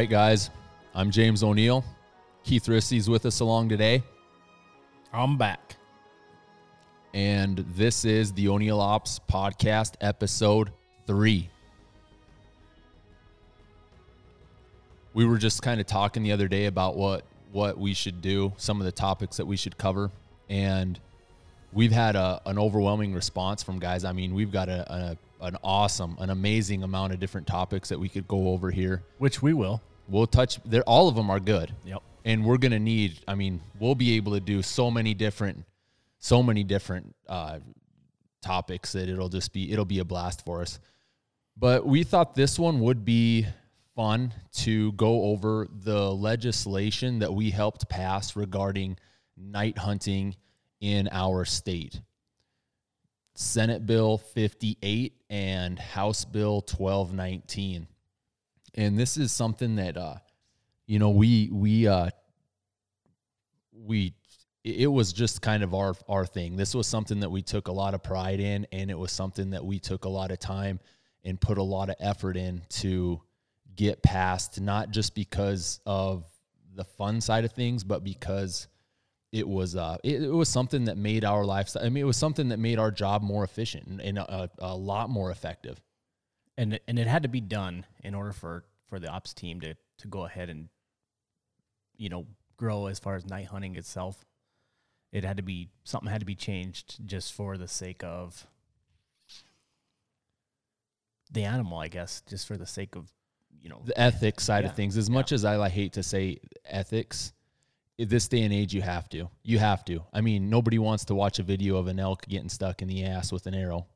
Right, guys. I'm James O'Neill. Keith Risty's with us along today. I'm back. And this is the O'Neill Ops Podcast, episode three. We were just kind of talking the other day about what what we should do, some of the topics that we should cover, and we've had a, an overwhelming response from guys. I mean, we've got a, a an awesome, an amazing amount of different topics that we could go over here. Which we will. We'll touch. There, all of them are good. Yep. and we're gonna need. I mean, we'll be able to do so many different, so many different uh, topics that it'll just be it'll be a blast for us. But we thought this one would be fun to go over the legislation that we helped pass regarding night hunting in our state. Senate Bill 58 and House Bill 1219. And this is something that uh you know, we we uh we it was just kind of our our thing. This was something that we took a lot of pride in and it was something that we took a lot of time and put a lot of effort in to get past not just because of the fun side of things but because it was uh it, it was something that made our lifestyle I mean it was something that made our job more efficient and, and a, a lot more effective. And and it had to be done in order for for the ops team to to go ahead and you know grow as far as night hunting itself. It had to be something had to be changed just for the sake of the animal, I guess, just for the sake of you know the ethics side Yeah, of things. As yeah. much as I like, hate to say ethics, this day and age, you have to. You have to. I mean, nobody wants to watch a video of an elk getting stuck in the ass with an arrow,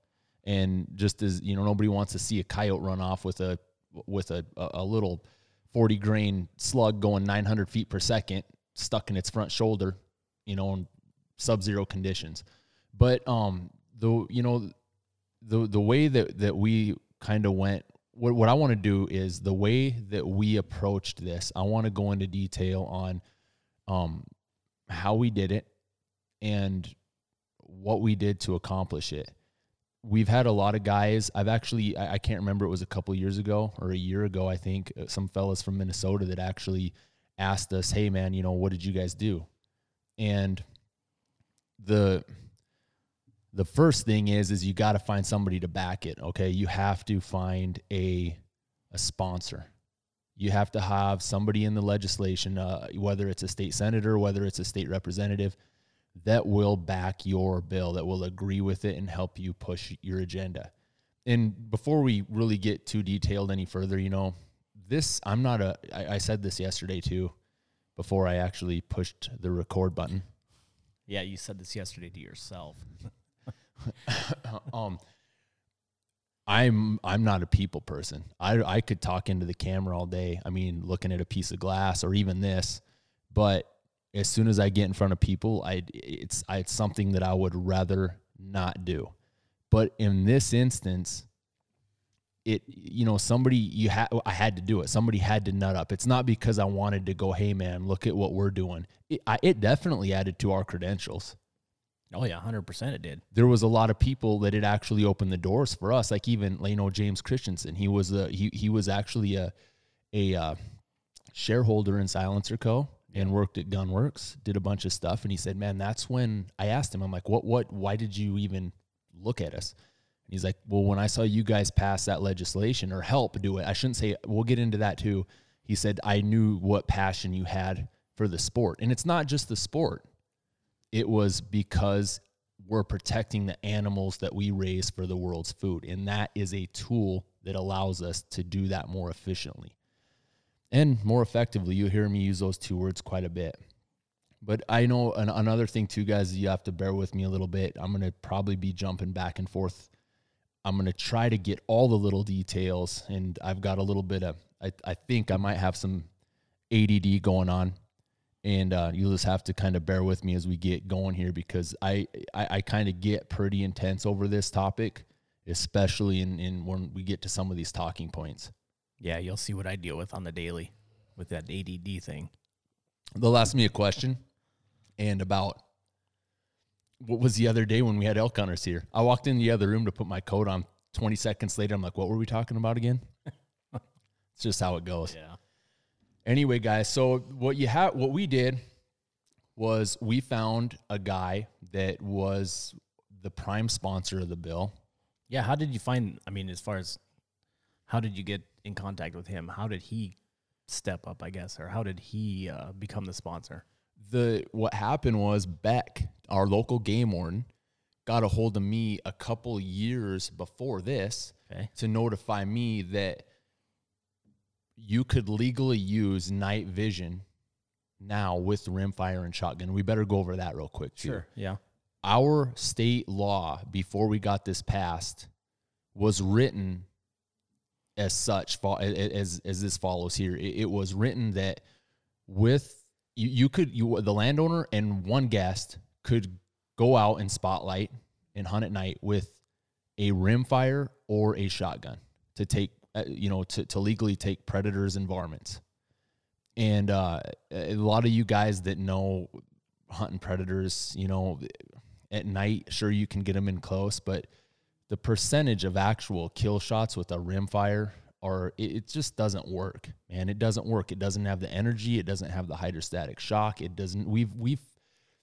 and just as you know, nobody wants to see a coyote run off with a with a a, little forty grain slug going nine hundred feet per second stuck in its front shoulder, you know, in sub zero conditions. But um, the you know, the the way that that we kind of went what, what I want to do is the way that we approached this, I want to go into detail on um, how we did it and what we did to accomplish it. We've had a lot of guys. I've actually, I, I can't remember, it was a couple years ago or a year ago, I think, uh, some fellas from Minnesota that actually asked us, hey, man, you know, what did you guys do? And the, the first thing is is you got to find somebody to back it okay you have to find a a sponsor you have to have somebody in the legislation uh, whether it's a state senator whether it's a state representative that will back your bill that will agree with it and help you push your agenda and before we really get too detailed any further you know this i'm not a i, I said this yesterday too before i actually pushed the record button Yeah, you said this yesterday to yourself. um I'm I'm not a people person. I I could talk into the camera all day. I mean, looking at a piece of glass or even this, but as soon as I get in front of people, I it's I, it's something that I would rather not do. But in this instance, it you know somebody you had I had to do it. Somebody had to nut up. It's not because I wanted to go, hey man, look at what we're doing. It, I, it definitely added to our credentials Oh yeah, hundred percent it did. there was a lot of people that had actually opened the doors for us. Like even you know James Christensen, he was a he he was actually a a uh, shareholder in Silencer Co. and worked at Gunwerks, did a bunch of stuff, and he said, "Man, that's when I asked him. I'm like, what what? Why did you even look at us?" And he's like, "Well, when I saw you guys pass that legislation or help do it, I shouldn't say. We'll get into that too." He said, "I knew what passion you had for the sport, and it's not just the sport." It was because we're protecting the animals that we raise for the world's food. And that is a tool that allows us to do that more efficiently and more effectively. You hear me use those two words quite a bit. But I know an, another thing, too, guys, you have to bear with me a little bit. I'm going to probably be jumping back and forth. I'm going to try to get all the little details. And I've got a little bit of, I, I think I might have some ADD going on and uh, you'll just have to kind of bear with me as we get going here because I I, I kind of get pretty intense over this topic, especially in, in when we get to some of these talking points. Yeah, you'll see what I deal with on the daily with that ADD thing. They'll ask me a question, and about what was the other day when we had elk hunters here. I walked in the other room to put my coat on. Twenty seconds later, I'm like, "What were we talking about again?" it's just how it goes. Yeah. Anyway, guys, so what you have, what we did was we found a guy that was the prime sponsor of the bill. Yeah, how did you find? I mean, as far as how did you get in contact with him? How did he step up? I guess, or how did he uh, become the sponsor? The what happened was Beck, our local game warden, got a hold of me a couple years before this Okay. to notify me that you could legally use night vision now with rimfire and shotgun. We better go over that real quick too. Sure. Yeah. Our state law before we got this passed was written as such as as this follows here. It, it was written that with you, you could you the landowner and one guest could go out and spotlight and hunt at night with a rimfire or a shotgun to take uh, you know to, to legally take predators and varmints and uh, a lot of you guys that know hunting predators you know at night sure you can get them in close but the percentage of actual kill shots with a rimfire or it, it just doesn't work man. It doesn't work. It doesn't have the energy. It doesn't have the hydrostatic shock. It doesn't we've we've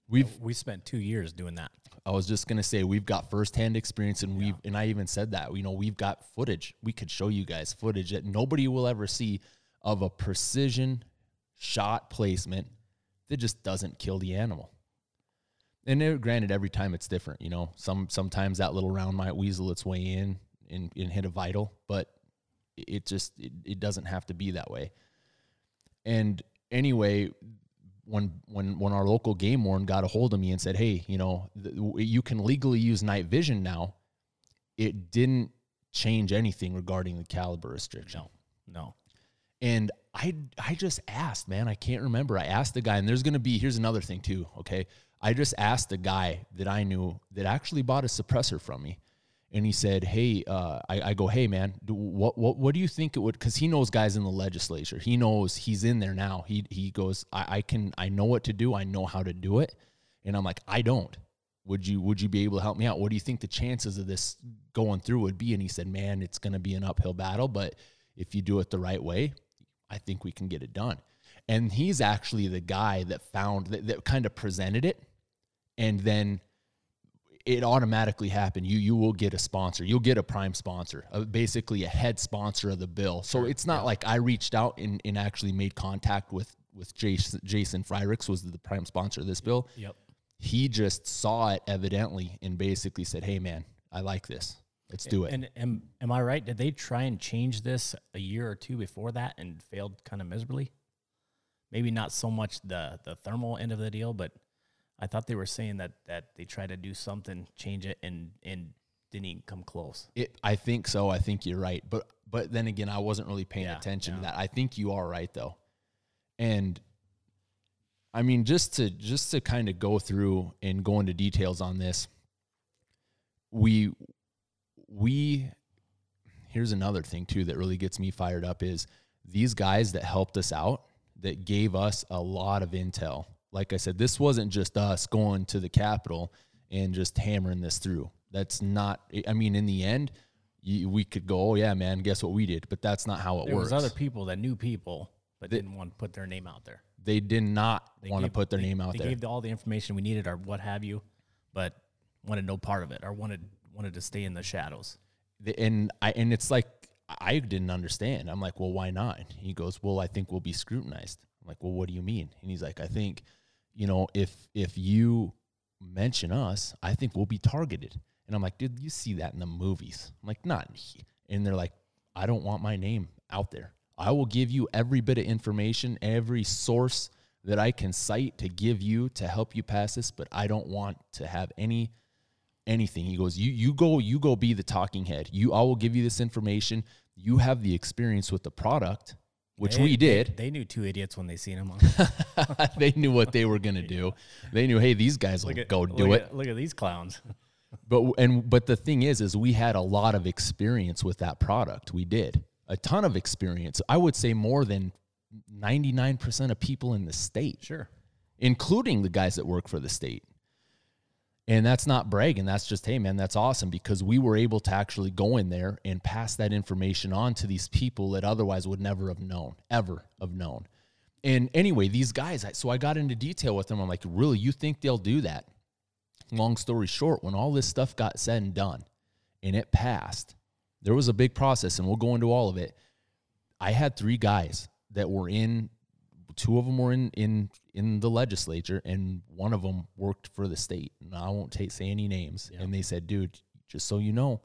we've We spent two years doing that. I was just gonna say we've got firsthand experience, and we've and I even said that you know we've got footage. We could show you guys footage that nobody will ever see of a precision shot placement that just doesn't kill the animal. And it, granted, every time it's different. You know, some sometimes that little round might weasel its way in and, and hit a vital, but it just it, it doesn't have to be that way. And anyway, when when when our local game warden got a hold of me and said, "Hey, you know, th- you can legally use night vision now," it didn't change anything regarding the caliber restriction. No. No. And I I just asked, man, I can't remember. I asked the guy, and there's gonna be here's another thing too. Okay, I just asked the guy that I knew that actually bought a suppressor from me, and he said, "Hey, uh, I, I go, hey man, do, what what what do you think it would? Because he knows guys in the legislature. He knows he's in there now. He he goes, I, I can I know what to do. I know how to do it, and I'm like, I don't. Would you would you be able to help me out? What do you think the chances of this going through would be? And he said, man, it's going to be an uphill battle, but if you do it the right way, I think we can get it done. And he's actually the guy that found that, that kind of presented it, and then it automatically happened. You you will get a sponsor. You'll get a prime sponsor, uh, basically a head sponsor of the bill. So it's not like I reached out and, and actually made contact with with Jason Jason Frerichs was the prime sponsor of this bill. Yep. He just saw it evidently and basically said, "Hey man, I like this. Let's do it." And am, am I right? Did they try and change this a year or two before that and failed kind of miserably? Maybe not so much the the thermal end of the deal, but I thought they were saying that that they tried to do something, change it, and and didn't even come close. It, I think so. I think you're right. But but then again, I wasn't really paying Yeah, attention to that. I think you are right though. And I mean, just to just to kind of go through and go into details on this, we we here's another thing too that really gets me fired up is these guys that helped us out that gave us a lot of intel. Like I said, this wasn't just us going to the Capitol and just hammering this through. That's not. I mean, in the end, you, we could go, "Oh yeah, man, guess what we did?" But that's not how it There works. was other people that knew people but didn't want to put their name out there. they did not They want to put their they- name out they there. They gave all the information we needed or what have you, but wanted no part of it or wanted wanted to stay in the shadows. And I and it's like I didn't understand. I'm like, well, why not? He goes, well, I think we'll be scrutinized. I'm like, well, what do you mean? And he's like, I think, you know, if if you mention us, I think we'll be targeted. And I'm like, dude, you see that in the movies. I'm like, not. And they're like, I don't want my name out there. I will give you every bit of information, every source that I can cite to give you to help you pass this, but I don't want to have any anything. He goes, you you go you go be the talking head. You I will give you this information. You have the experience with the product, which They- we did. They, knew two idiots when they seen them. They, knew what they were gonna do. They knew, hey, these guys will go do it. At, look at these clowns. But and but the thing is, is we had a lot of experience with that product. We did a ton of experience. I would say more than ninety nine percent of people in the state. Sure. including the guys that work for the state. And that's not bragging. That's just, hey, man, that's awesome because we were able to actually go in there and pass that information on to these people that otherwise would never have known, ever have known. And anyway, these guys, so I got into detail with them. I'm like, really, you think they'll do that? Long story short, when all this stuff got said and done and it passed, there was a big process, and we'll go into all of it. I had three guys that were in, two of them were in in in the legislature, and one of them worked for the state. And I won't take, say any names. Yeah. And they said, dude, just so you know,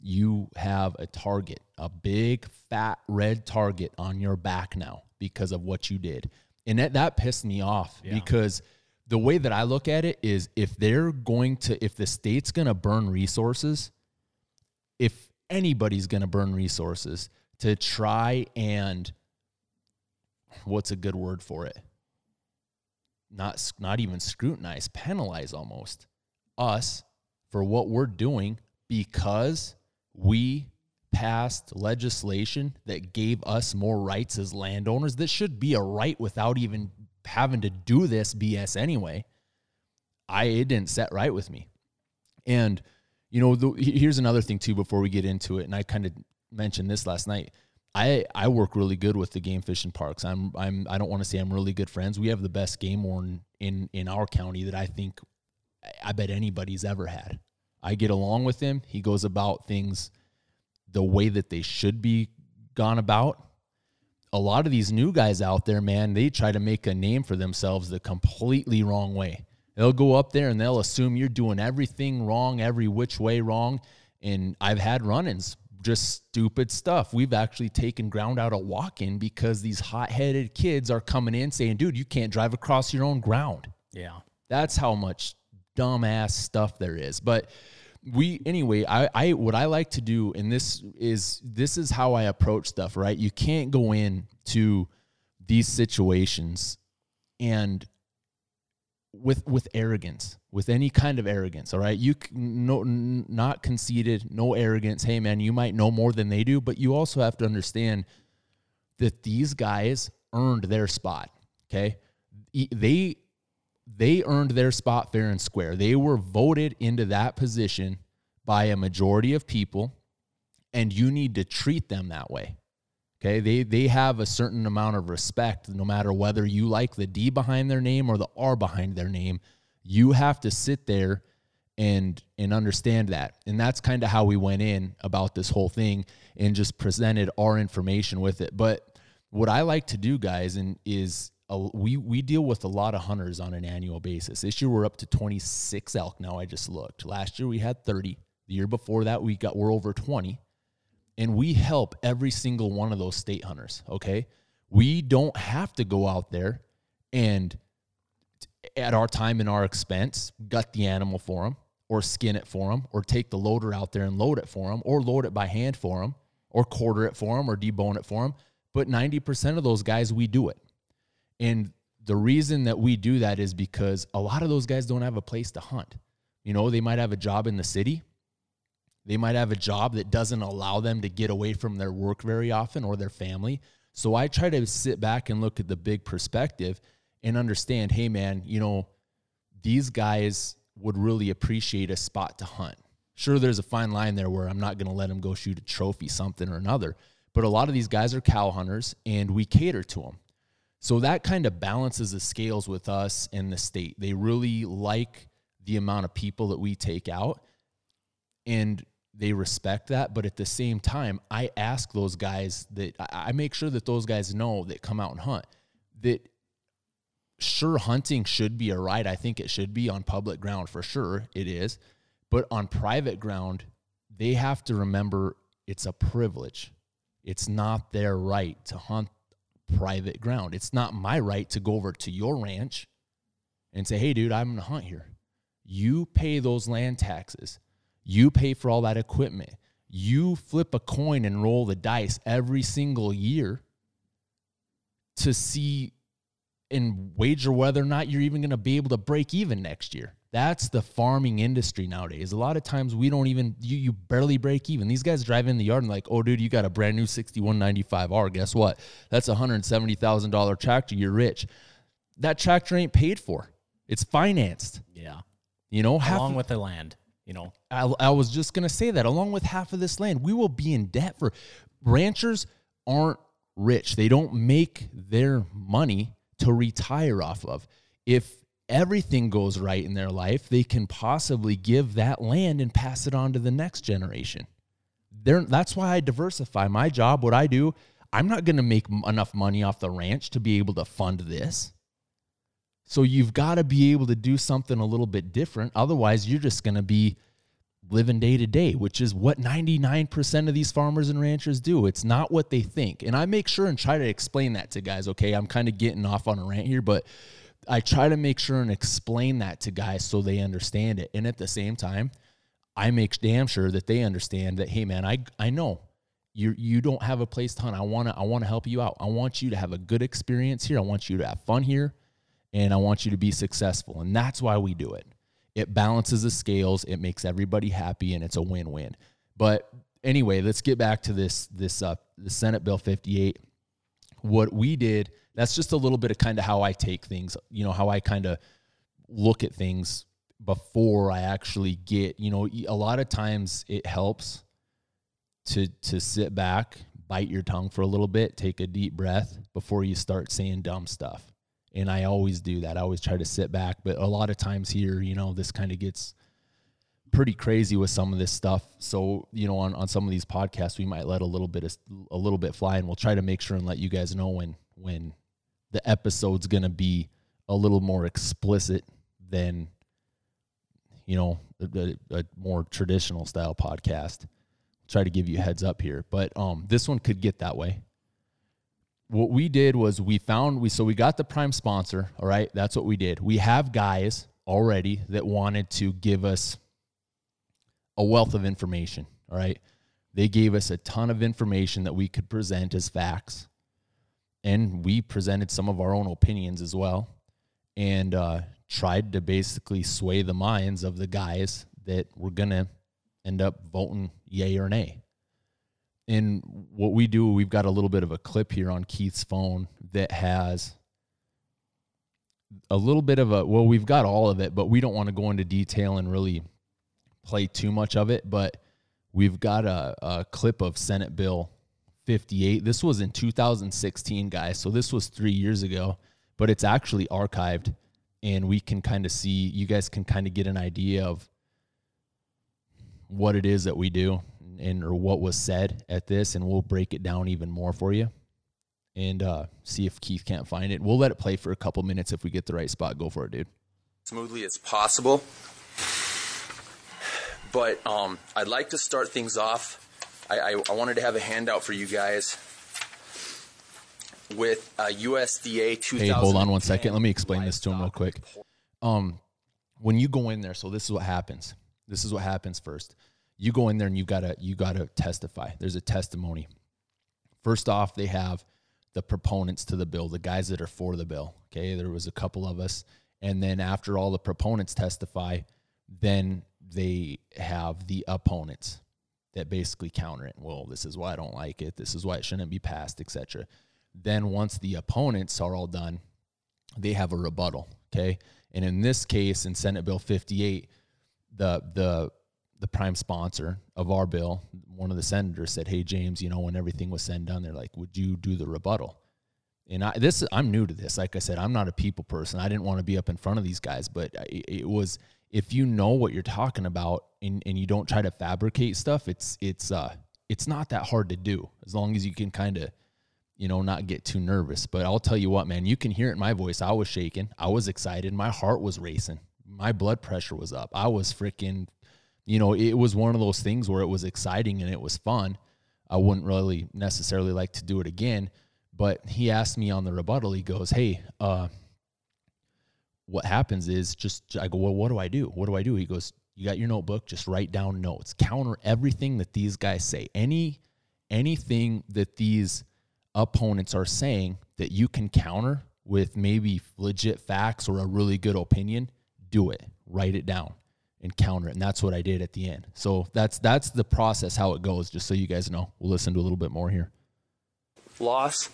you have a target, a big fat red target on your back now because of what you did. And that, that pissed me off Yeah. because the way that I look at it is if they're going to, if the state's going to burn resources, if anybody's going to burn resources to try and what's a good word for it? Not, not even scrutinize, penalize almost us for what we're doing because we passed legislation that gave us more rights as landowners. This should be a right without even having to do this BS anyway. I it didn't set right with me. And you know, the, here's another thing too before we get into it and I kind of mentioned this last night. I I work really good with the game fishing parks. I'm I'm I don't want to say I'm really good friends. We have the best game warden in in our county that I think I bet anybody's ever had. I get along with him. He goes about things the way that they should be gone about. A lot of these new guys out there, man, they try to make a name for themselves the completely wrong way. They'll go up there and they'll assume you're doing everything wrong, every which way wrong. And I've had run ins, just stupid stuff. We've actually taken ground out of walk in because these hot headed kids are coming in saying, dude, you can't drive across your own ground. Yeah. That's how much dumbass stuff there is. But we anyway, I, I what I like to do, and this is this is how I approach stuff, right? You can't go in to these situations and with with arrogance, with any kind of arrogance, all right? You no not conceited, no arrogance. Hey man, you might know more than they do, but you also have to understand that these guys earned their spot, okay? They they earned their spot fair and square. They were voted into that position by a majority of people, and you need to treat them that way. Okay, they they have a certain amount of respect, no matter whether you like the D behind their name or the R behind their name. You have to sit there and and understand that, and that's kind of how we went in about this whole thing and just presented our information with it. But what I like to do, guys, and is a, we we deal with a lot of hunters on an annual basis. This year we're up to 26 elk now. I just looked. Last year we had 30. The year before that we got we're over 20 and we help every single one of those state hunters okay we don't have to go out there and at our time and our expense gut the animal for them or skin it for them or take the loader out there and load it for them or load it by hand for them or quarter it for them or debone it for them but 90% of those guys we do it. And the reason that we do that is because a lot of those guys don't have a place to hunt. You know they might have a job in the city. They might have a job that doesn't allow them to get away from their work very often or their family. So I try to sit back and look at the big perspective and understand, hey man, you know, these guys would really appreciate a spot to hunt. Sure, there's a fine line there where I'm not going to let them go shoot a trophy, something or another. But a lot of these guys are cow hunters and we cater to them. So that kind of balances the scales with us and the state. They really like the amount of people that we take out and they respect that. But at the same time, I ask those guys that I I make sure that those guys know that come out and hunt that sure hunting should be a right. I think it should be on public ground for sure. It is. But on private ground, they have to remember it's a privilege. It's not their right to hunt private ground. It's not my right to go over to your ranch and say, hey, dude, I'm going to hunt here. You pay those land taxes. You pay for all that equipment. You flip a coin and roll the dice every single year to see and wager whether or not you're even going to be able to break even next year. That's the farming industry nowadays. A lot of times we don't even you you barely break even. These guys drive in the yard and like, "Oh dude, you got a brand new 6195R. Guess what? That's a $170,000 tractor. You're rich." That tractor ain't paid for. It's financed. Yeah. You know, half Along with the land, you know. I, I was just going to say that along with half of this land, we will be in debt for ranchers aren't rich. They don't make their money to retire off of. If everything goes right in their life, they can possibly give that land and pass it on to the next generation. They're, that's why I diversify my job. What I do, I'm not going to make enough money off the ranch to be able to fund this. So you've got to be able to do something a little bit different. Otherwise, you're just going to be living day to day, which is what 99% of these farmers and ranchers do. It's not what they think. And I make sure and try to explain that to guys. Okay, I'm kind of getting off on a rant here, but I try to make sure and explain that to guys so they understand it. And at the same time, I make damn sure that they understand that, hey man, I I know you you don't have a place to hunt. I wanna I wanna help you out. I want you to have a good experience here. I want you to have fun here, and I want you to be successful. And that's why we do it. It balances the scales. It makes everybody happy, and it's a win win. But anyway, let's get back to this this uh the Senate Bill 58. What we did, that's just a little bit of kind of how I take things. You know how I kind of look at things before I actually get, you know, a lot of times it helps to to sit back, bite your tongue for a little bit, take a deep breath before you start saying dumb stuff. And I always do that. I always try to sit back, but a lot of times here, you know, this kind of gets pretty crazy with some of this stuff. So, you know, on, on some of these podcasts, we might let a little bit of, a little bit fly and we'll try to make sure and let you guys know when when the episode's going to be a little more explicit than you know, a, a more traditional style podcast. Try to give you a heads up here, but um, this one could get that way. What we did was we found we so we got the prime sponsor. All right, that's what we did. We have guys already that wanted to give us a wealth of information. All right, they gave us a ton of information that we could present as facts, and we presented some of our own opinions as well. And uh, tried to basically sway the minds of the guys that were to end up voting yay or nay. And what we do, we've got a little bit of a clip here on Keith's phone that has a little bit of a, well, we've got all of it, but we don't want to go into detail and really play too much of it. But we've got a, a clip of Senate Bill 58. This was in 2016, guys. So this was three years ago, but it's actually archived and we can kind of see you guys can kind of get an idea of what it is that we do and or what was said at this and we'll break it down even more for you and uh, see if Keith can't find it. We'll let it play for a couple minutes if we get the right spot. Go for it, dude. Smoothly as possible. But um, I'd like to start things off. I, I, I wanted to have a handout for you guys with a USDA 2000. Hey, hold on one second. Let me explain this to him real quick. Um, when you go in there, so this is what happens. This is what happens first. You go in there and you gotta you gotta testify. There's a testimony. First off, they have the proponents to the bill, the guys that are for the bill. Okay, there was a couple of us, and then after all the proponents testify, then they have the opponents that basically counter it. Well, this is why I don't like it. This is why it shouldn't be passed, etc. Then once the opponents are all done, they have a rebuttal. Okay. And in this case, in Senate Bill 58, the the the prime sponsor of our bill, one of the senators said, "Hey James, you know when everything was said and done, they're like, would you do the rebuttal?" And I this I'm new to this. Like I said, I'm not a people person. I didn't want to be up in front of these guys, but it, it was if you know what you're talking about and, and you don't try to fabricate stuff, it's it's uh it's not that hard to do as long as you can kind of you know, not get too nervous. But I'll tell you what, man, you can hear it in my voice. I was shaking. I was excited. My heart was racing. My blood pressure was up. I was freaking, you know, it was one of those things where it was exciting and it was fun. I wouldn't really necessarily like to do it again. But he asked me on the rebuttal, he goes, Hey, uh, what happens is just, I go, Well, what do I do? What do I do? He goes, You got your notebook, just write down notes, counter everything that these guys say. Any, anything that these, opponents are saying that you can counter with maybe legit facts or a really good opinion, do it. Write it down and counter it. And that's what I did at the end. So that's that's the process how it goes, just so you guys know. We'll listen to a little bit more here. Loss.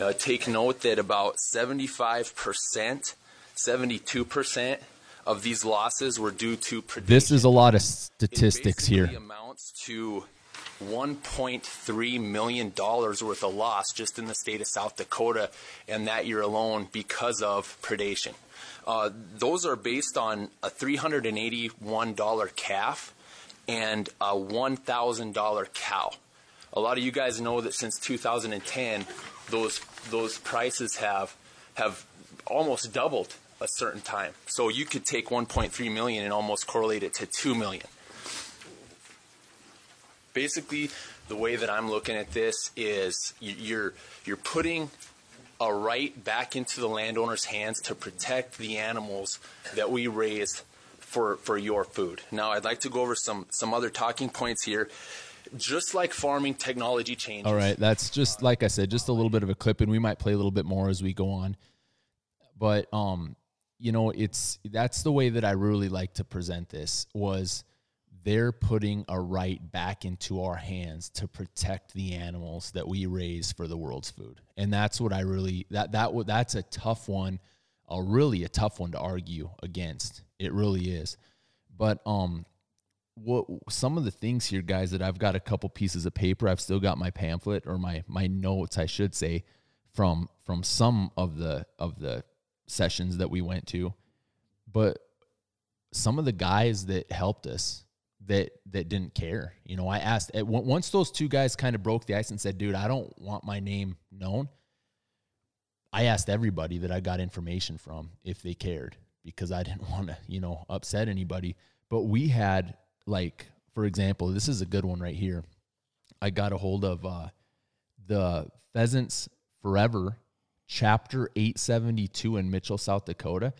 Uh, take note that about 75%, 72% of these losses were due to predation. This is a lot of statistics here. amounts to 1.3 million dollars worth of loss just in the state of South Dakota, and that year alone because of predation. Uh, those are based on a $381 calf and a $1,000 cow. A lot of you guys know that since 2010, those those prices have have almost doubled a certain time. So you could take 1.3 million and almost correlate it to 2 million. Basically, the way that I'm looking at this is you're you're putting a right back into the landowner's hands to protect the animals that we raise for for your food. Now, I'd like to go over some some other talking points here. Just like farming technology changes. All right, that's just like I said, just a little bit of a clip, and we might play a little bit more as we go on. But um, you know, it's that's the way that I really like to present this was they're putting a right back into our hands to protect the animals that we raise for the world's food. And that's what I really that that that's a tough one, a really a tough one to argue against. It really is. But um what some of the things here guys that I've got a couple pieces of paper, I've still got my pamphlet or my my notes I should say from from some of the of the sessions that we went to. But some of the guys that helped us that that didn't care. You know, I asked once those two guys kind of broke the ice and said, "Dude, I don't want my name known." I asked everybody that I got information from if they cared because I didn't want to, you know, upset anybody. But we had like, for example, this is a good one right here. I got a hold of uh, the Pheasants Forever chapter 872 in Mitchell, South Dakota.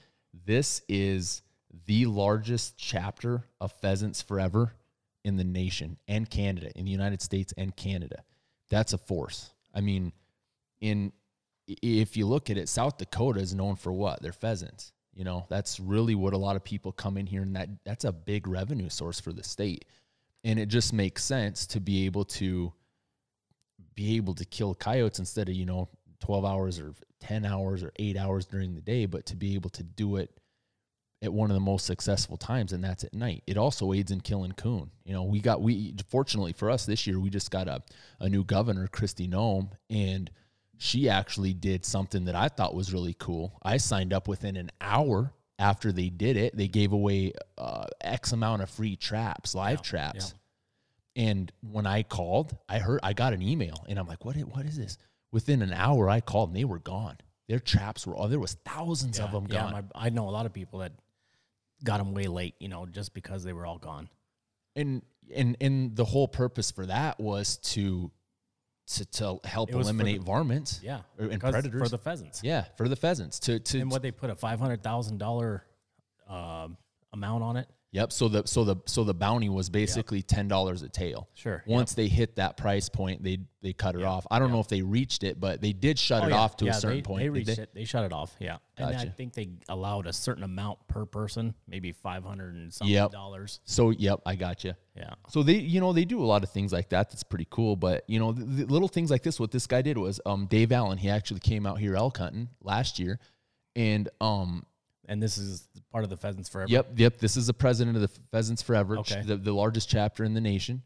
This is the largest chapter of Pheasants Forever in the nation and Canada, in the United States and Canada. That's a force. I mean, in if you look at it, South Dakota is known for what? They're pheasants. You know, that's really what a lot of people come in here and that that's a big revenue source for the state. And it just makes sense to be able to be able to kill coyotes instead of, you know, 12 hours or 10 hours or 8 hours during the day, but to be able to do it at one of the most successful times, and that's at night. It also aids in killing coon. You know, we got we fortunately for us this year, we just got a, a new governor, Kristi Noem, and she actually did something that I thought was really cool. I signed up within an hour after they did it. They gave away uh, X amount of free traps, live yeah, traps. Yeah. And when I called, I heard I got an email, and I'm like, "What? What is this?" Within an hour, I called, and they were gone. Their traps were all there was thousands yeah, of them gone. My, I know a lot of people that got them way late, you know, just because they were all gone. And and and the whole purpose for that was to to, to help eliminate the, varmints, yeah, and predators for the pheasants. Yeah, for the pheasants. To to and what they put a five hundred thousand dollar uh, amount on it. Yep. So the so the so the bounty was basically ten dollars a tail. Sure. Once yep. they hit that price point, they they cut it yep. off. I don't yep. know if they reached it, but they did shut oh, it off to a certain they, point. They reached they? it. They shut it off. Yeah. Gotcha. And I think they allowed a certain amount per person, maybe five hundred and something dollars. So yep, I got you. Yeah. So they you know they do a lot of things like that. That's pretty cool. But you know the, the little things like this. What this guy did was um Dave Allen. He actually came out here elk hunting last year, and um and this is part of the Pheasants Forever. Yep, yep. This is the president of the Pheasants Forever, okay. the, the largest chapter in the nation.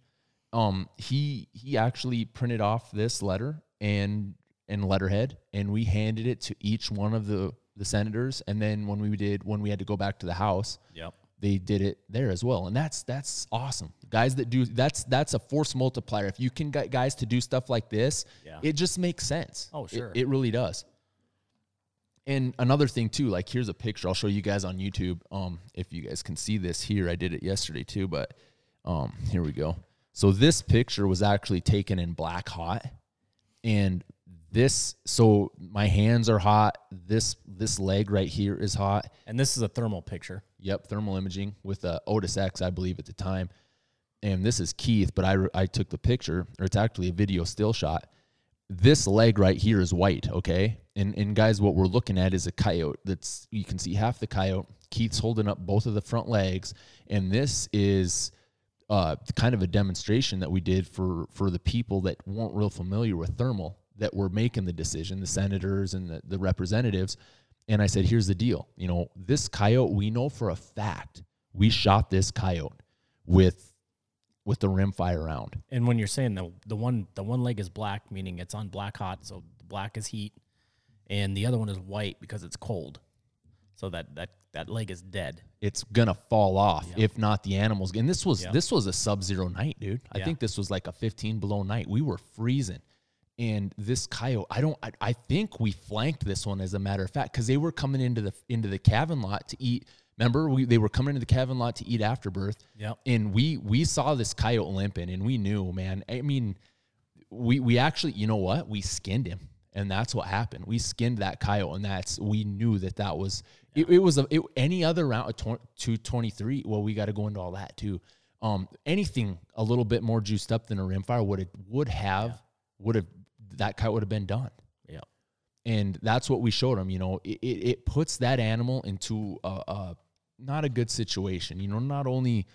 Um, he he actually printed off this letter and and letterhead, and we handed it to each one of the the senators. And then when we did when we had to go back to the House, yep, they did it there as well. And that's that's awesome. Guys that do that's that's a force multiplier. If you can get guys to do stuff like this, yeah. it just makes sense. Oh sure, it, it really does. And another thing too, like here's a picture. I'll show you guys on YouTube. Um, if you guys can see this here, I did it yesterday too, but um, here we go. So this picture was actually taken in black hot, and this. So my hands are hot. This this leg right here is hot. And this is a thermal picture. Yep, thermal imaging with a Otis X, I believe at the time. And this is Keith, but I I took the picture, or it's actually a video still shot this leg right here is white, okay? And and guys, what we're looking at is a coyote. That's you can see half the coyote. Keith's holding up both of the front legs, and this is uh, kind of a demonstration that we did for for the people that weren't real familiar with thermal that were making the decision, the senators and the, the representatives. And I said, here's the deal. You know, this coyote, we know for a fact we shot this coyote with with the rim fire round. And when you're saying the the one the one leg is black, meaning it's on black hot, so black is heat, and the other one is white because it's cold. So that that that leg is dead. It's gonna fall off if not the animals. And this was Yeah. this was a sub-zero night, dude. I Yeah. think this was like a 15 below night. We were freezing, and this coyote. I don't. I, I think we flanked this one as a matter of fact because they were coming into the into the cabin lot to eat. Remember, we they were coming into the cabin lot to eat afterbirth. Yeah. And we we saw this coyote limping, and we knew, man. I mean, we we actually, you know what? We skinned him, and that's what happened. We skinned that coyote, and that's we knew that that was it, it was a it, any other round two twenty three. Well, we got to go into all that too. Um, anything a little bit more juiced up than a rimfire would have would have would have that coyote would have been done Yeah. and that's what we showed them. You know, it, it, it puts that animal into a, a not a good situation. You know, not only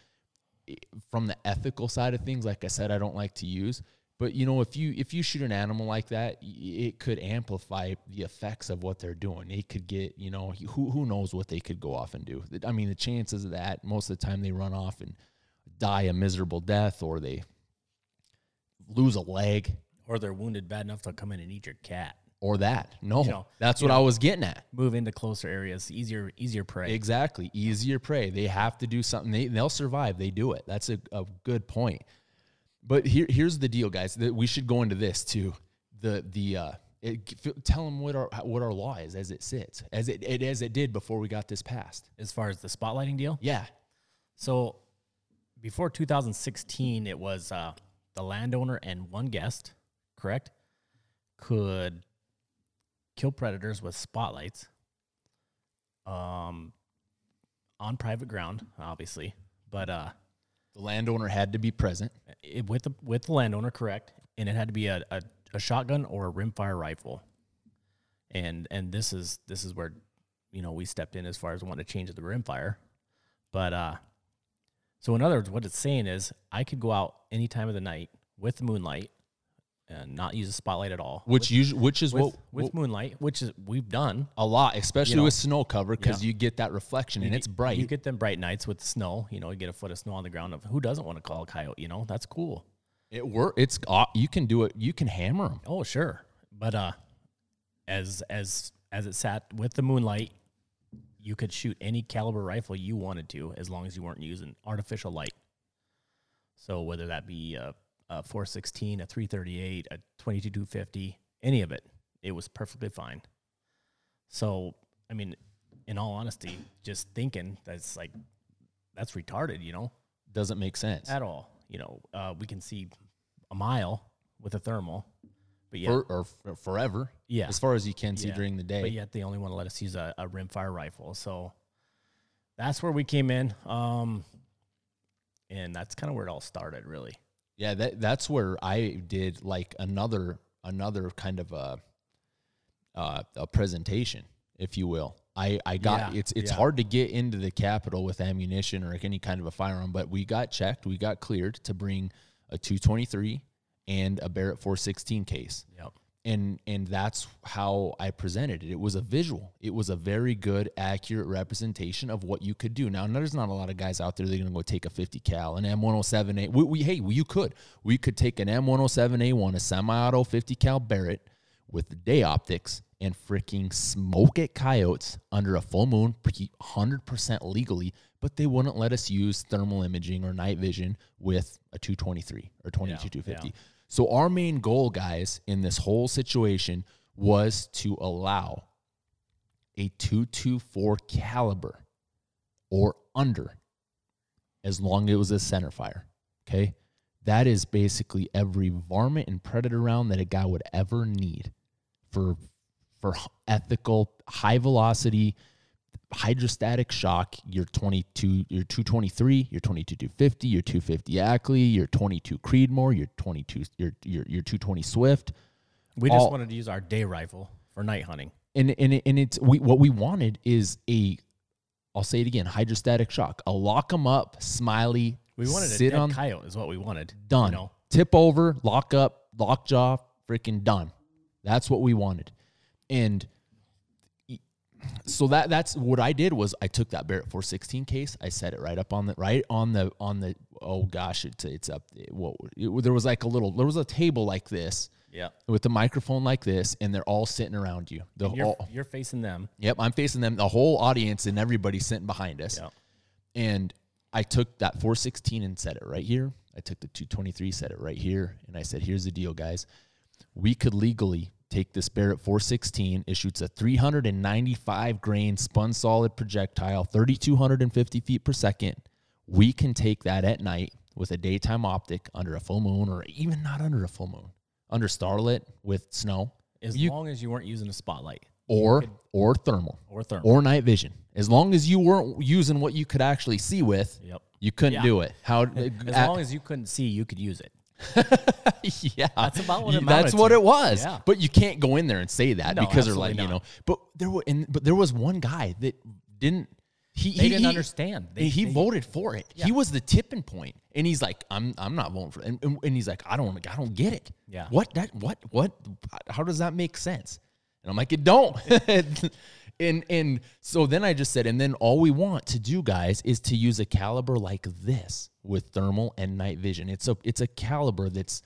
from the ethical side of things, like I said, I don't like to use, but you know, if you if you shoot an animal like that, it could amplify the effects of what they're doing. They could get, you know, who who knows what they could go off and do. I mean, the chances of that most of the time they run off and die a miserable death, or they lose a leg, Or they're wounded bad enough to come in and eat your cat. or that. No, You know, that's what know. I was getting at. Move into closer areas, easier easier prey. Exactly. Easier prey. They have to do something. They, they'll survive. They do it. That's a, a good point. But here, here's the deal, guys. That we should go into this too. The the uh, it, tell them what our what our law is as it sits, as it, it as it did before we got this passed. As far as the spotlighting deal, Yeah. So before 2016, it was uh, the landowner and one guest, correct, could kill predators with spotlights um, on private ground, obviously, but uh, The landowner had to be present. it, with the with the landowner, correct, and it had to be a, a, a shotgun or a rimfire rifle. And and this is this is where you know we stepped in as far as wanting to change the rimfire, but uh, so in other words, what it's saying is I could go out any time of the night with the moonlight and not use a spotlight at all. Which usually, which is with, what, with what moonlight, which is we've done. a lot, especially know. with snow cover, because Yeah. you get that reflection and You it's bright. You get them bright nights with snow. You know, you get a foot of snow on the ground. Of who doesn't want to call a coyote? You know, that's cool. it work. It's aw- you can do it. You can hammer them. Oh, sure. But uh as as as it sat with the moonlight, you could shoot any caliber rifle you wanted to as long as you weren't using artificial light. So whether that be a, a 416, a 338, a 2250, any of it, it was perfectly fine. So, I mean, in all honesty, just thinking that's like that's retarded, you know? Doesn't make sense. At all. You know, uh, we can see a mile with a thermal. But yeah, For, or f- forever. Yeah. As far as you can see Yeah, during the day. But yet they only want to let us use a, a rimfire rifle. So that's where we came in. Um, and that's kind of where it all started, really. Yeah, that that's where I did like another another kind of a uh, a presentation, if you will. I I got Yeah, it's it's yeah. hard to get into the Capitol with ammunition or any kind of a firearm, but we got checked, we got cleared to bring a 223 and a Barrett 416 case. Yep. And and that's how I presented it. It was a visual. It was a very good, accurate representation of what you could do. Now, there's not a lot of guys out there that are going to go take a 50 cal, an M107A. We, we hey, you could. We could take an M107A1, a semi-auto 50 cal Barrett with day optics and freaking smoke at coyotes under a full moon, 100% legally, but they wouldn't let us use thermal imaging or night vision with a 223 or 22 250. yeah. So our main goal, guys, in this whole situation was to allow a 224 caliber or under as long as it was a center fire. Okay. That is basically every varmint and predator round that a guy would ever need for for ethical high velocity hydrostatic shock, your 22, your 223, your 22 250, your 250 Ackley, your 22 Creedmoor, your 22, your your your 220 Swift, We just All- wanted to use our day rifle for night hunting. and and it- and it's we what we wanted is a, I'll say it again, hydrostatic shock, a lock 'em up, smiley, We wanted a sit dead on coyote is what we wanted. done, You know? tip over, lock up, lock jaw, freaking done. That's what we wanted, and so that that's what I did was I took that Barrett 416 case, I set it right up on the right on the on the oh gosh, it's it's up. What it, there was like a little there was a table like this Yeah. with the microphone like this, and they're all sitting around you. The You're, whole, you're facing them. yep, I'm facing them. The whole audience and everybody sitting behind us. Yeah. And I took that 416 and set it right here. I took the 223, set it right here, and I said, "Here's the deal, guys. We could legally take this Barrett 416. It shoots a 395 grain spun solid projectile, 3,250 feet per second. We can take that at night with a daytime optic under a full moon, or even not under a full moon, under starlit with snow, As You- long as you weren't using a spotlight or or thermal, or thermal. or night vision. As long as you weren't using what you could actually see with, Yep. you couldn't Yeah. do it. How? As long as you couldn't see, you could use it. yeah, That's about what it That's what to. it was. Yeah. But you can't go in there and say that No, because they're like, absolutely you know. But there were, and, but there was one guy that didn't. He, They he didn't he- understand. They- he they- voted for it. He was the tipping point. point, and he's like, "I'm, I'm not voting for it." And, and, and he's like, "I don't, I don't get it. Yeah. What that, what, what? How does that make sense?" And I'm like, "It don't." and and so then I just said, and then all we want to do, guys, is to use a caliber like this with thermal and night vision. It's a, it's a caliber that's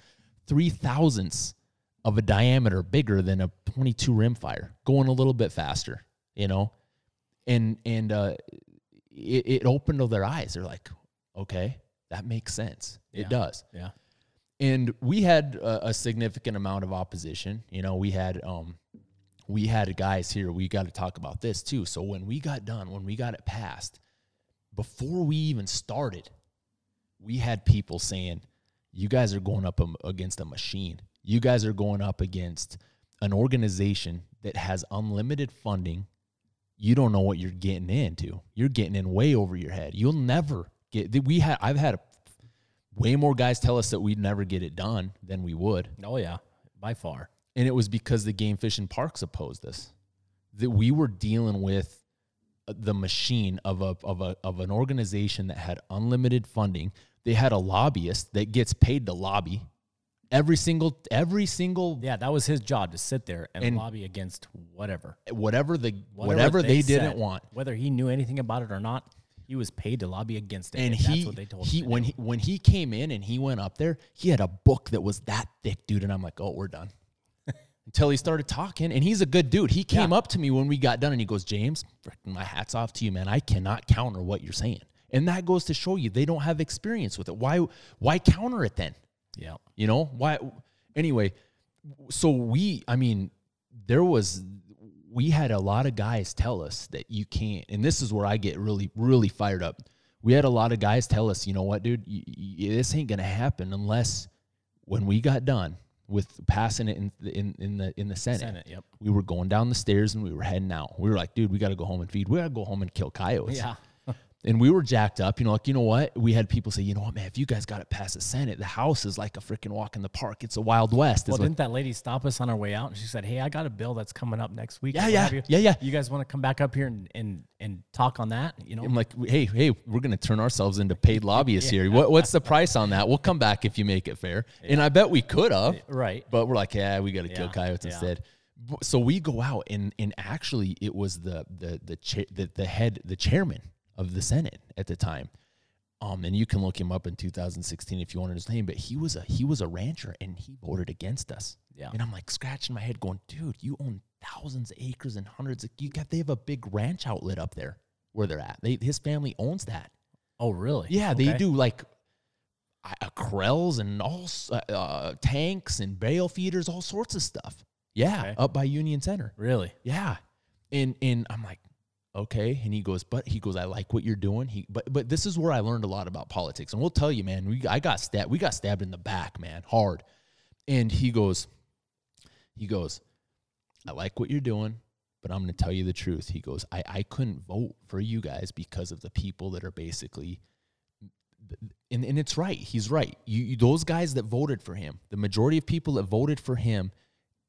three thousandths of a diameter bigger than a 22 rimfire, going a little bit faster, you know, and and uh, it, it opened their eyes. They're like, okay, that makes sense. Yeah. It does. Yeah. And we had a, a significant amount of opposition. You know, we had um, we had guys here. We got to talk about this too. So when we got done, when we got it passed, before we even started, we had people saying, "You guys are going up against a machine. You guys are going up against an organization that has unlimited funding. You don't know what you're getting into. You're getting in way over your head. You'll never get. We had. I've had way more guys tell us that we'd never get it done than we would Oh yeah. By far. And it was because the game fish and parks opposed us that we were dealing with uh, the machine of a of a of an organization that had unlimited funding they had a lobbyist that gets paid to lobby every single every single Yeah, that was his job to sit there and, And- lobby against whatever. whatever the whatever, they, didn't said. want Whether he knew anything about it or not, he was paid to lobby against it. and that's he what they told he him when do. he when he came in and he went up there he had a book that was that thick dude and i'm like oh we're done until he started talking and he's a good dude. He came Yeah. up to me when we got done and he goes james my hat's off to you man. I cannot counter what you're saying. And that goes to show you they don't have experience with it. Why why counter it then? Yeah. you know why anyway so we i mean there was we had a lot of guys tell us that you can't and this is where i get really really fired up. We had a lot of guys tell us you know what dude? This ain't gonna happen unless when we got done with passing it in, in, in the in the senate, Senate, yep. we were going down the stairs and we were heading out we were like dude we gotta go home and feed we gotta go home and kill coyotes Yeah. And we were jacked up, you know, like, you know what? We had people say, you know what, man, if you guys got it past the Senate, the House is like a freaking walk in the park. It's a Wild West. Well, didn't that lady stop us on our way out? And she said, "Hey, I got a bill that's coming up next week. Yeah, yeah, you. yeah, yeah. You guys want to come back up here and and, and talk on that? You know, I'm like, hey, hey, we're going to turn ourselves into paid lobbyists here. What, what's the price on that? We'll come back if you make it fair. And I bet we could have. Eh, right? But we're like, yeah, we got to kill coyotes yeah. instead. So we go out and and actually it was the the the cha- the, the head the chairman of the Senate at the time. Um, and you can look him up in 2016 if you want his name, but he was a he was a rancher and he voted against us. Yeah. And I'm like scratching my head, going, dude, you own thousands of acres and hundreds of you got they have a big ranch outlet up there where they're at. They his family owns that. Oh, really? Yeah, they do like uh, krells and all uh, uh, tanks and bale feeders, all sorts of stuff. Yeah, Okay. up by Union Center. Really? Yeah, and and I'm like, okay. And he goes, but he goes, I like what you're doing. He, but but this is where I learned a lot about politics. And we'll tell you, man, we I got stabbed. We got stabbed in the back, man, hard. And he goes, he goes, I like what you're doing, but I'm going to tell you the truth. He goes, I, I couldn't vote for you guys because of the people that are basically, and, and it's right. He's right. You, you those guys that voted for him, the majority of people that voted for him,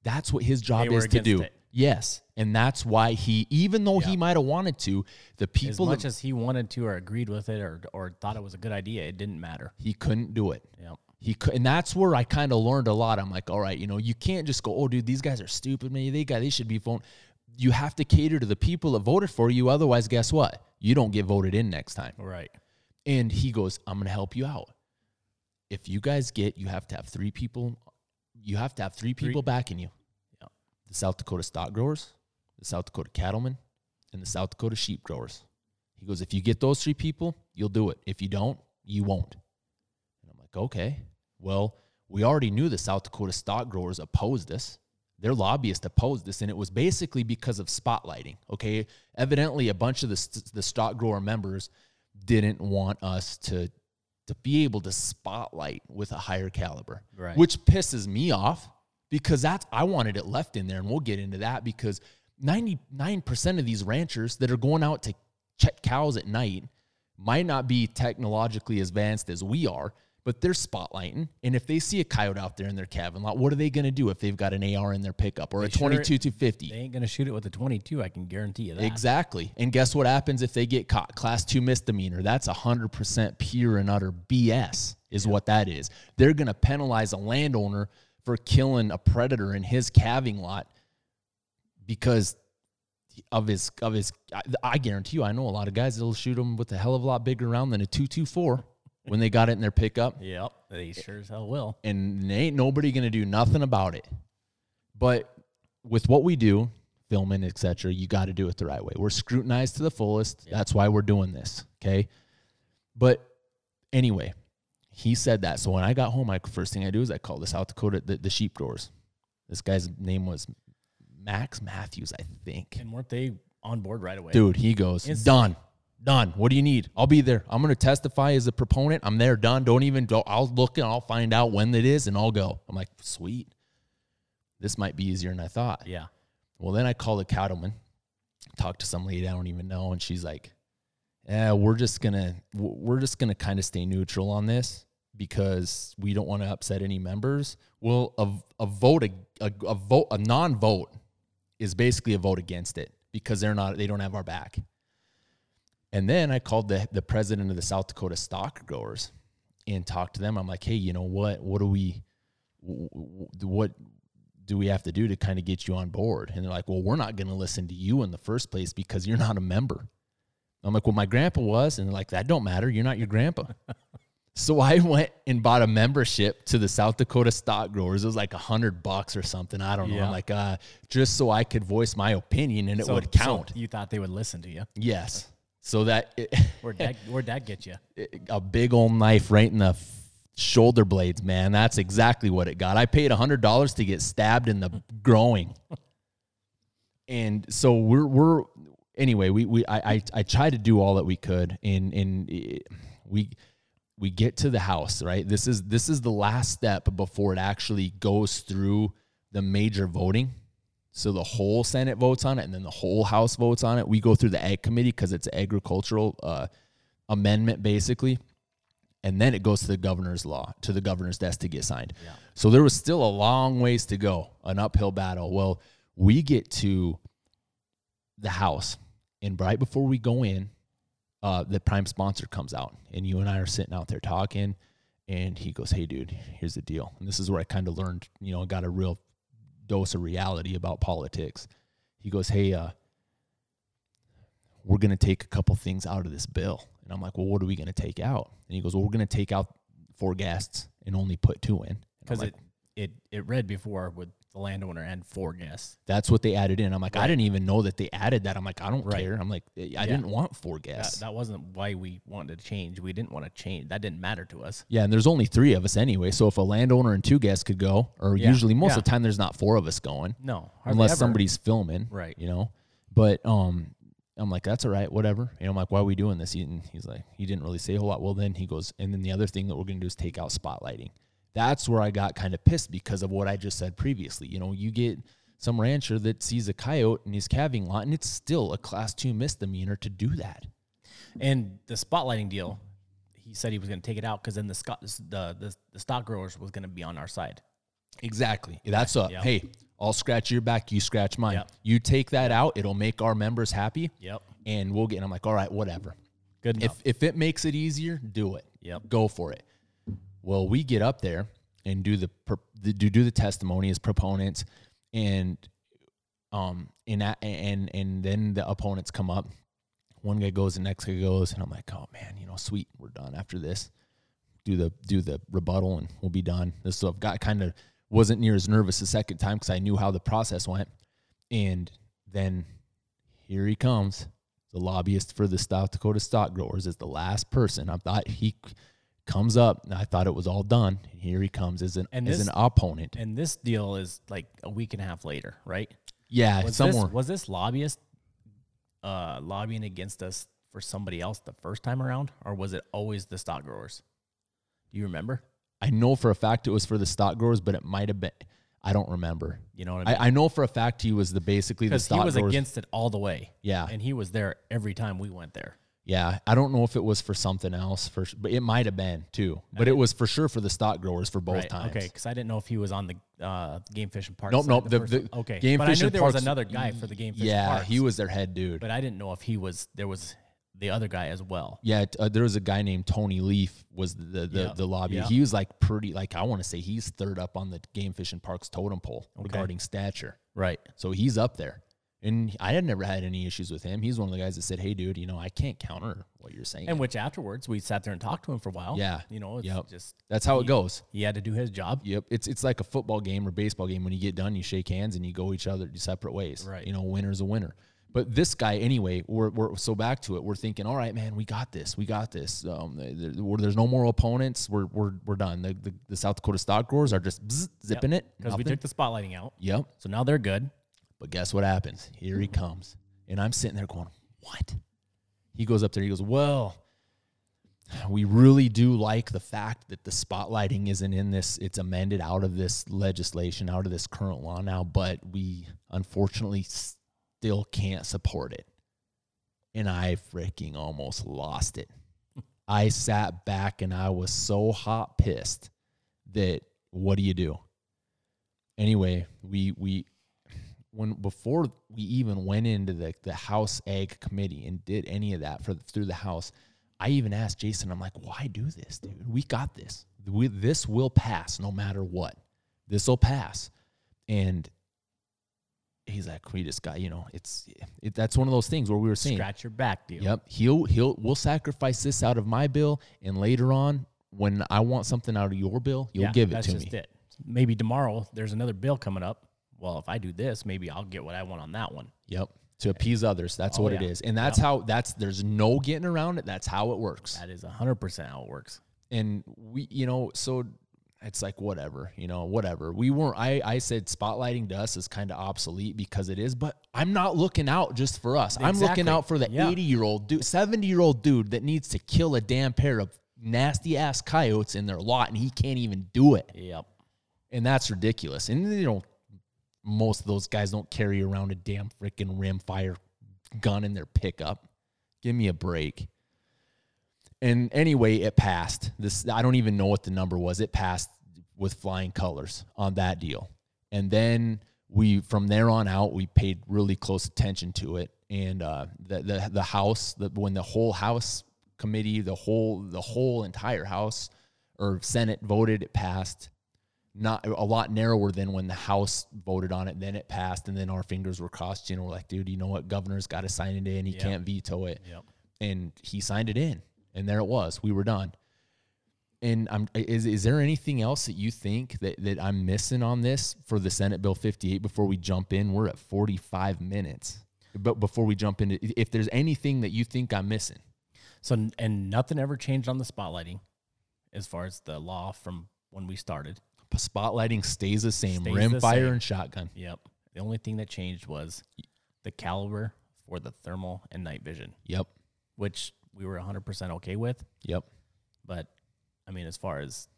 that's what his job is to do. it. Yes, and that's why he, even though he might have wanted to, the people. As much that as he wanted to or agreed with it or or thought it was a good idea, it didn't matter. he couldn't do it. Yep. He could, and that's where I kind of learned a lot. I'm like, all right, you know, you can't just go, oh, dude, these guys are stupid, man. They got, they should be phone. you have to cater to the people that voted for you. Otherwise, guess what? You don't get voted in next time. Right. And he goes, I'm going to help you out. If you guys get, you have to have three people, you have to have three people backing you. The South Dakota stock growers, the South Dakota cattlemen, and the South Dakota sheep growers. He goes, if you get those three people, you'll do it. If you don't, you won't. And I'm like, okay. Well, we already knew the South Dakota stock growers opposed this. Their lobbyists opposed this, and it was basically because of spotlighting. Okay, evidently, a bunch of the st- the stock grower members didn't want us to to be able to spotlight with a higher caliber, Right. which pisses me off because that's I wanted it left in there, and we'll get into that because ninety nine percent of these ranchers that are going out to check cows at night might not be technologically advanced as we are, but they're spotlighting. And if they see a coyote out there in their calving lot, what are they going to do if they've got an AR in their pickup or a They sure- 22 to 50? They ain't gonna shoot it with a 22. I can guarantee you that. Exactly. And guess what happens if they get caught? Class two misdemeanor. That's 100% pure and utter BS, is what that is. They're going to penalize a landowner for killing a predator in his calving lot because of his of his I, I guarantee you I know a lot of guys that'll shoot them with a hell of a lot bigger round than a 224 when they got it in their pickup Yep. They sure as hell will. and ain't nobody gonna do nothing about it. But with what we do, filming, etc., you got to do it the right way. We're scrutinized to the fullest. That's why we're doing this. Okay. But anyway, he said that. So when I got home, my first thing I do is I call the South Dakota the, the sheep growers. This guy's name was Max Matthews, I think. And weren't they on board right away? Dude, he goes, Instantly. done, done. What do you need? I'll be there. I'm going to testify as a proponent. I'm there, done. Don't even go. I'll look and I'll find out when it is and I'll go. I'm like, sweet. This might be easier than I thought. Yeah. Well, then I call the cattleman, talk to some lady I don't even know, and she's like, "Yeah, we're just gonna we're just gonna kind of stay neutral on this because we don't want to upset any members." Well, a, a vote a, a, a vote a non-vote is basically a vote against it because they're not they don't have our back. And then I called the the president of the South Dakota stock growers and talked to them. I'm like, "Hey, you know what? What do we what do we have to do to kind of get you on board? And they're like, well, we're not going to listen to you in the first place because you're not a member. I'm like, well, my grandpa was. And they're like, that don't matter. You're not your grandpa. so I went and bought a membership to the South Dakota stock growers. It was like a hundred bucks or something. I don't know. Yeah. I'm like, uh, just so I could voice my opinion and it So- would so count. you thought they would listen to you? yes. So that it, Where'd that, where'd that get you? a big old knife right in the shoulder blades, man. That's exactly what it got. I paid a hundred dollars to get stabbed in the growing, and so we're we're anyway. We we I I, I tried to do all that we could, and and it- we we get to the house right. This is this is the last step before it actually goes through the major voting. So the whole Senate votes on it, and then the whole House votes on it. We go through the Ag Committee because it's agricultural uh, amendment, basically, and then it goes to the governor's law, to the governor's desk to get signed. So there was still a long ways to go, an uphill battle. Well, we get to the House, and right before we go in, uh, the prime sponsor comes out, and you and I are sitting out there talking, and he goes, "Hey, dude, here's the deal." And this is where I kind of learned, you know, I got a real dose of reality about politics. He goes, "Hey, uh, we're going to take a couple things out of this bill," and I'm like, "Well, what are we going to take out?" And he goes, "Well, we're going to take out four guests and only put two in." Because like, it, it, it read before with the landowner and four guests. that's what they added in. I'm like, I didn't even know that they added that. I'm like, I don't Right. care. I'm like, I didn't want four guests. That, that wasn't why we wanted to change. We didn't want to change. That didn't matter to us. Yeah, and there's only three of us anyway. So if a landowner and two guests could go, or Yeah, usually most yeah. of the time there's not four of us going, No, unless ever. somebody's filming, Right. You know, but um, I'm like, that's all right, whatever. You know, I'm like, why are we doing this? He, and he's like, he didn't really say a whole lot. Well, then he goes, and then the other thing that we're gonna do is take out spotlighting. That's where I got kind of pissed because of what I just said previously. You know, you get some rancher that sees a coyote in his calving lot, and it's still a class two misdemeanor to do that. And the spotlighting deal, he said he was going to take it out because then the, Scot- the the the stock growers was going to be on our side. Exactly. That's a Yep. hey, I'll scratch your back, you scratch mine. Yep. You take that out, it'll make our members happy, Yep. and we'll get. And I'm like, all right, whatever. Good enough. If if it makes it easier, do it. Yep. Go for it. Well, we get up there and do the, do do the testimony as proponents, and um, and and and then the opponents come up. One guy goes, the next guy goes, and I'm like, oh man, you know, sweet, we're done after this. Do the do the rebuttal, and we'll be done. This so I've got kind of wasn't near as nervous the second time because I knew how the process went, and then here he comes, the lobbyist for the South Dakota stock growers is the last person. I thought he comes up, and I thought it was all done. Here he comes as an And as an opponent. And this deal is like a week and a half later, right? yeah, Was somewhere. this was this lobbyist uh, lobbying against us for somebody else the first time around, or was it always the stock growers? Do you remember? I know for a fact it was for the stock growers, but it might have been. I don't remember. You know what I mean? I, I know for a fact he was the basically the Because he stock was growers. against it all the way. Yeah. and he was there every time we went there. Yeah, I don't know if it was for something else, for but it might have been too. But it was for sure for the stock growers for both Right, times. Okay, because I didn't know if he was on the uh, game fishing park. Nope, side nope. the The, first the, one. okay, Game but I knew there was another guy for the game fishing Yeah, parks, he was their head dude. but I didn't know if he was there was the other guy as well. Yeah, t- uh, there was a guy named Tony Leif was the the, Yep, the lobby. yep. He was like pretty like I want to say he's third up on the game fishing parks totem pole regarding stature. Right. So he's up there. And I had never had any issues with him. He's one of the guys that said, "Hey, dude, you know I can't counter what you're saying." And which afterwards we sat there and talked to him for a while. Yeah. You know, it's Yep. just That's how it goes. He had to do his job. Yep, it's it's like a football game or baseball game. When you get done, you shake hands and you go each other separate ways. Right. You know, winner's a winner. But this guy, anyway, we're, we're so back to it. We're thinking, all right, man, we got this. We got this. Um, there, there- there's no more opponents. We're we're, we're done. The, the, the South Dakota stock growers are just bzz, zipping it. Because we took the spotlighting out. Yep. So now they're good. But guess what happens? Here he comes. And I'm sitting there going, what? He goes up there. He goes, well, we really do like the fact that the spotlighting isn't in this. It's amended out of this legislation, out of this current law now, but we unfortunately still can't support it. And I freaking almost lost it. I sat back and I was so hot pissed that what do you do? Anyway, we we when before we even went into the the House Ag Committee and did any of that for through the House, I even asked Jason. I'm like, why do this, dude? We got this. We, this will pass no matter what. This will pass, and he's like, we just got you know, it's it, that's one of those things where we were saying, Scratch your back deal. Yep. He'll he'll we'll sacrifice this out of my bill and later on when I want something out of your bill, you'll Yeah, give it that's to just me. It. Maybe tomorrow there's another bill coming up. Well, if I do this, maybe I'll get what I want on that one. Yep. To appease others. That's Oh, what it yeah. is. And that's how that's there's no getting around it. That's how it works. That is 100% how it works. And we you know, so it's like whatever, you know, whatever. We weren't I I said spotlighting to us is kind of obsolete because it is, but I'm not looking out just for us. I'm looking out for the Yeah. 80-year-old dude, 70-year-old dude that needs to kill a damn pair of nasty ass coyotes in their lot and he can't even do it. Yep. And that's ridiculous. And you know, most of those guys don't carry around a damn freaking rimfire gun in their pickup. Give me a break. And anyway, it passed. This I don't even know what the number was. It passed with flying colors on that deal. And then we from there on out we paid really close attention to it. And uh, the the the house, the, when the whole house committee, the whole the whole entire house or Senate voted, it passed not a lot narrower than when the House voted on it. Then it passed, and then our fingers were crossed. You know, we're like, dude, you know what? Governor's got to sign it in. He Yep. can't veto it. Yep. And he signed it in, and there it was. We were done. And I'm is is there anything else that you think that that I'm missing on this for the Senate Bill 58 before we jump in? We're at 45 minutes. But before we jump into, if there's anything that you think I'm missing, So, and nothing ever changed on the spotlighting as far as the law from when we started. Spotlighting stays the same. Stays Rim the fire same. and shotgun. Yep. The only thing that changed was the caliber for the thermal and night vision, Yep. which we were 100% okay with. Yep. But I mean, as far as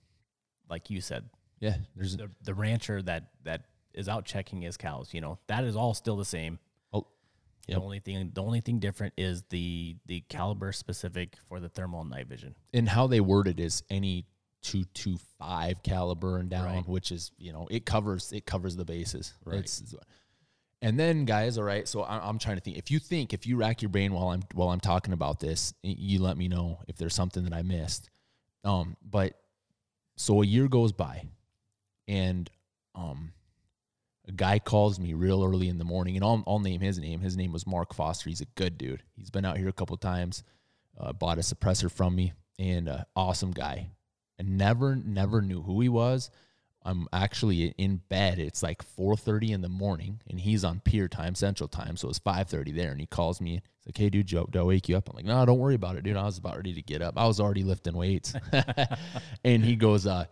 like you said, Yeah. There's the, the rancher that, that is out checking his cows, you know, that is all still the same. oh, Yep. The only thing, the only thing different is the the caliber specific for the thermal and night vision. and how they word it is any two two five caliber and down, Right. which is you know it covers it covers the bases. Right. It's- and then guys, all right. So I'm trying to think. If you think, if you rack your brain while I'm while I'm talking about this, you let me know if there's something that I missed. Um, but so a year goes by, and um, a guy calls me real early in the morning, and I'll, I'll name his name. His name was Mark Foster. He's a good dude. He's been out here a couple times, uh, bought a suppressor from me, and uh, awesome guy. And never, never knew who he was. I'm actually in bed. It's like 4:30 in the morning, and he's on Pierre time, Central time, so it's 5:30 there. And he calls me. He's like, "Hey, dude, Joe, do I wake you up?" I'm like, "No, don't worry about it, dude. I was about ready to get up. I was already lifting weights." and he goes, uh,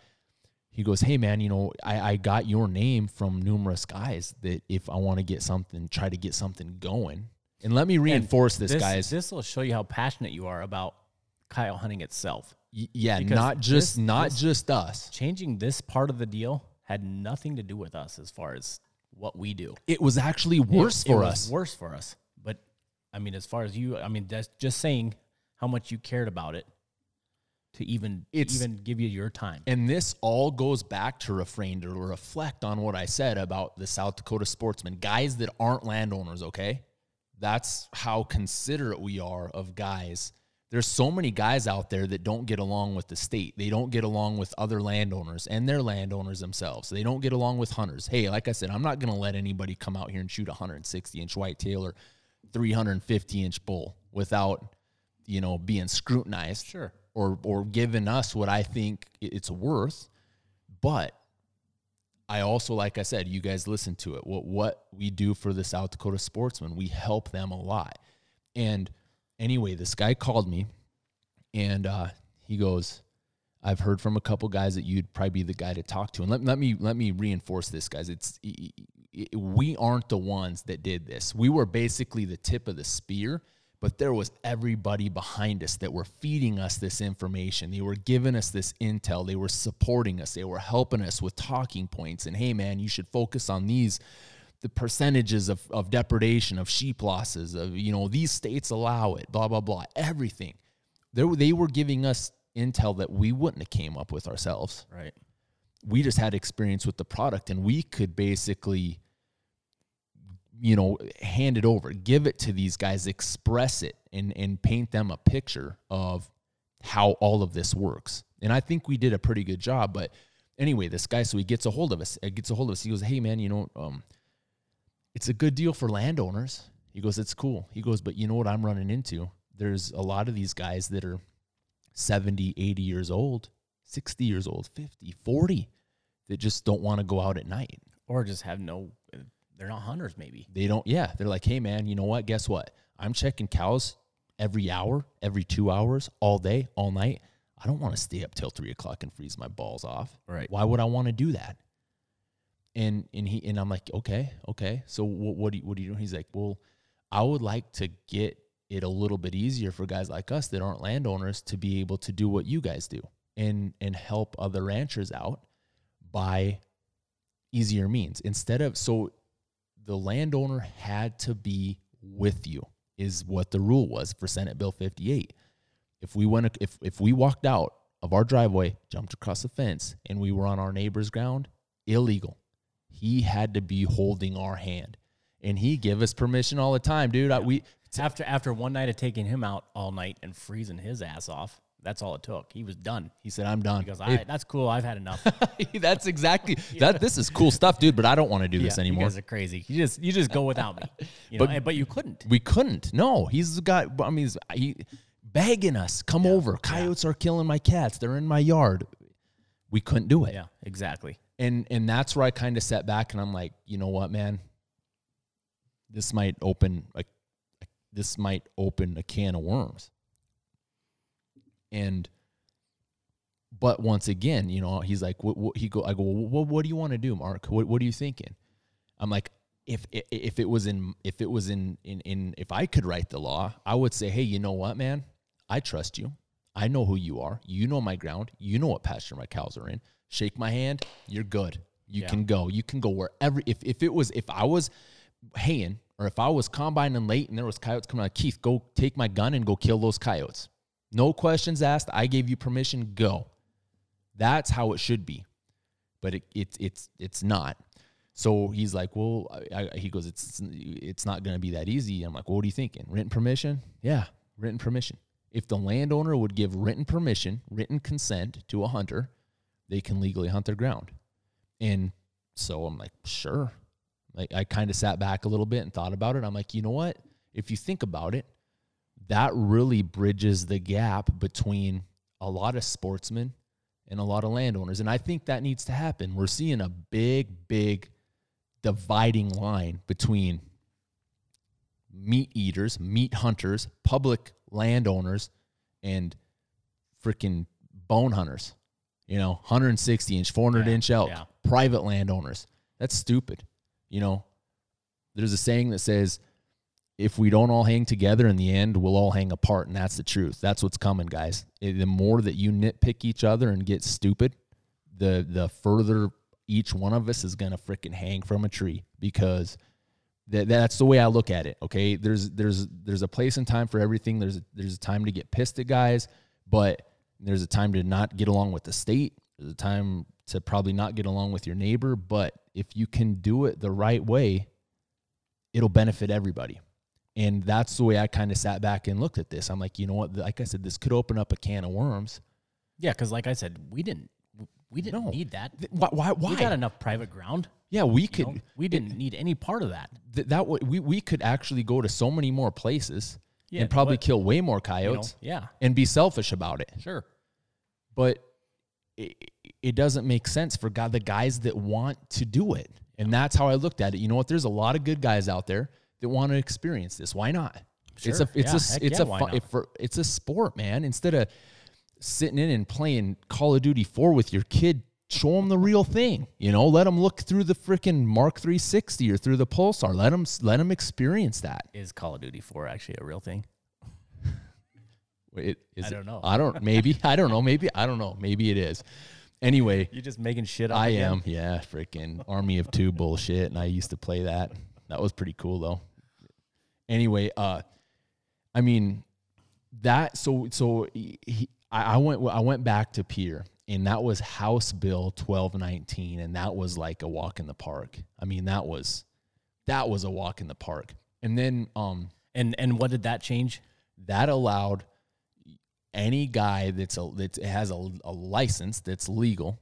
he goes, Hey man, you know, I, I got your name from numerous guys that if I want to get something, try to get something going. And let me reinforce this, guys. This will show you how passionate you are about coyote hunting itself. Yeah, because not just this- not this- just us. Changing this part of the deal had nothing to do with us as far as what we do. It was actually worse It- for it was us. Worse for us. But I mean, as far as you, I mean, that's just saying how much you cared about it to even It's- even give you your time. And this all goes back to refrain to reflect on what I said about the South Dakota sportsmen, guys that aren't landowners, okay? That's how considerate we are of guys. There's so many guys out there that don't get along with the state. They don't get along with other landowners and their landowners themselves. They don't get along with hunters. Hey, like I said, I'm not going to let anybody come out here and shoot a 160 inch whitetail or 350 inch bull without, you know, being scrutinized Sure. or or giving us what I think it's worth. But I also, like I said, you guys listen to it. What what we do for the South Dakota sportsmen, we help them a lot. And anyway, this guy called me, and uh, he goes, "I've heard from a couple guys that you'd probably be the guy to talk to." And let, let me let me reinforce this, guys. It's i- i- we aren't the ones that did this. We were basically the tip of the spear but there was everybody behind us that were feeding us this information. They were giving us this intel. They were supporting us. They were helping us with talking points. And hey, man, you should focus on these the percentages of, of depredation, of sheep losses, of, you know, these states allow it, blah, blah, blah, everything. They, were- they were giving us intel that we wouldn't have came up with ourselves Right. we just had experience with the product and we could basically you know hand it over give it to these guys express it and and paint them a picture of how all of this works and i think we did a pretty good job but anyway this guy so he gets a hold of us uh, gets a hold of us he goes hey man you know um it's a good deal for landowners he goes it's cool he goes but you know what i'm running into there's a lot of these guys that are 70 80 years old 60 years old 50 40 that just don't want to go out at night Or just have no. They're not hunters. Maybe. they don't yeah they're like hey man you know what guess what i'm checking cows every hour every two hours all day all night i don't want to stay up till three o'clock and freeze my balls off Right. why would i want to do that and and he and i'm like okay okay so what, what do you what do you do he's like well i would like to get it a little bit easier for guys like us that aren't landowners to be able to do what you guys do and and help other ranchers out by easier means instead of so the landowner had to be with you is what the rule was for Senate Bill 58. If we went if if we walked out of our driveway, jumped across the fence and we were on our neighbor's ground, illegal. He had to be holding our hand. And he give us permission all the time, dude. I, we After after one night of taking him out all night and freezing his ass off, that's all it took. He was done. he said, "I'm done." He goes, all right, that's cool. I've had enough. That's exactly that. This is cool stuff, dude. But I don't want to do this anymore. You guys are crazy. You just you just go without me. You know, But- but you couldn't. We couldn't. No, he's got. I mean, he's, he begging us, come over. Coyotes are killing my cats. They're in my yard. We couldn't do it. Yeah, exactly. And and that's where I kind of sat back and I'm like, you know what, man, this might open a, this might open a can of worms. And but once again, you know, he's like, what, what, he go, I go, well, what do you want to do, Mark? What, what are you thinking? I'm like, if, if it was in, if it was in, in, in, if I could write the law, I would say, hey, you know what, man, I trust you. I know who you are. You know my ground. You know what pasture my cows are in. Shake my hand. You're good. You Yeah. can go. You can go wherever. If, if it was, if I was haying or if I was combining late and there was coyotes coming out, Keith, go take my gun and go kill those coyotes. No questions asked. I gave you permission. Go. That's how it should be, but it, it it's it's not. So he's like, well, I, I, he goes, it's it's not going to be that easy. I'm like, well, what are you thinking? Written permission? Yeah, written permission. If the landowner would give written permission, written consent to a hunter, they can legally hunt their ground. And so I'm like, sure. Like I kind of sat back a little bit and thought about it. I'm like, you know what? If you think about it, that really bridges the gap between a lot of sportsmen and a lot of landowners. And I think that needs to happen. We're seeing a big, big dividing line between meat eaters, meat hunters, public landowners, and freaking bone hunters. You know, 160 inch, 400 Yeah, inch elk, yeah. private landowners. That's stupid. You know, there's a saying that says, if we don't all hang together in the end, we'll all hang apart. And that's the truth. That's what's coming, guys. Eh, The more that you nitpick each other and get stupid, the the further each one of us is gonna freaking hang from a tree because that that's the way I look at it. Okay, there's there's there's a place and time for everything. There's there's a time to get pissed at guys, but there's a time to not get along with the state. There's a time to probably not get along with your neighbor. But if you can do it the right way, it'll benefit everybody. And that's the way I kind of sat back and looked at this. I'm like, you know what? Like I said, this could open up a can of worms. Yeah, because like I said, we didn't we didn't No. need that. Why? Why? why? We got enough private ground. yeah, we could. know? we didn't need any part of that. th- that way we, we could actually go to so many more places Yeah, and probably but- kill way more You know? coyotes Yeah, and be selfish about it. sure. But it, it doesn't make sense for God, the guys that want to do it. And that's how I looked at it. You know what? There's a lot of good guys out there that want to experience this. Why not? It's a Sure. it's Yeah, a it's yeah, a fun, for, it's a sport, man. Instead of sitting in and playing Call of Duty 4 with your kid, show them the real thing. You know, let them look through the freaking Mark 360 or through the Pulsar. Let them let them experience that. Is Call of Duty 4 actually a real thing? It, is I don't know. I don't. Maybe. I don't know. Maybe. I don't know. Maybe it is. Anyway, you're just making shit up. I again? am. Yeah, freaking Army of Two bullshit, and I used to play that. That was pretty cool though. Anyway, uh, I mean that. So so he, I, I went I went back to Pierre, and that was House Bill twelve nineteen, and that was like a walk in the park. I mean that was that was a walk in the park, and then um And and what did that change? that allowed any guy that's a that has a, a license that's legal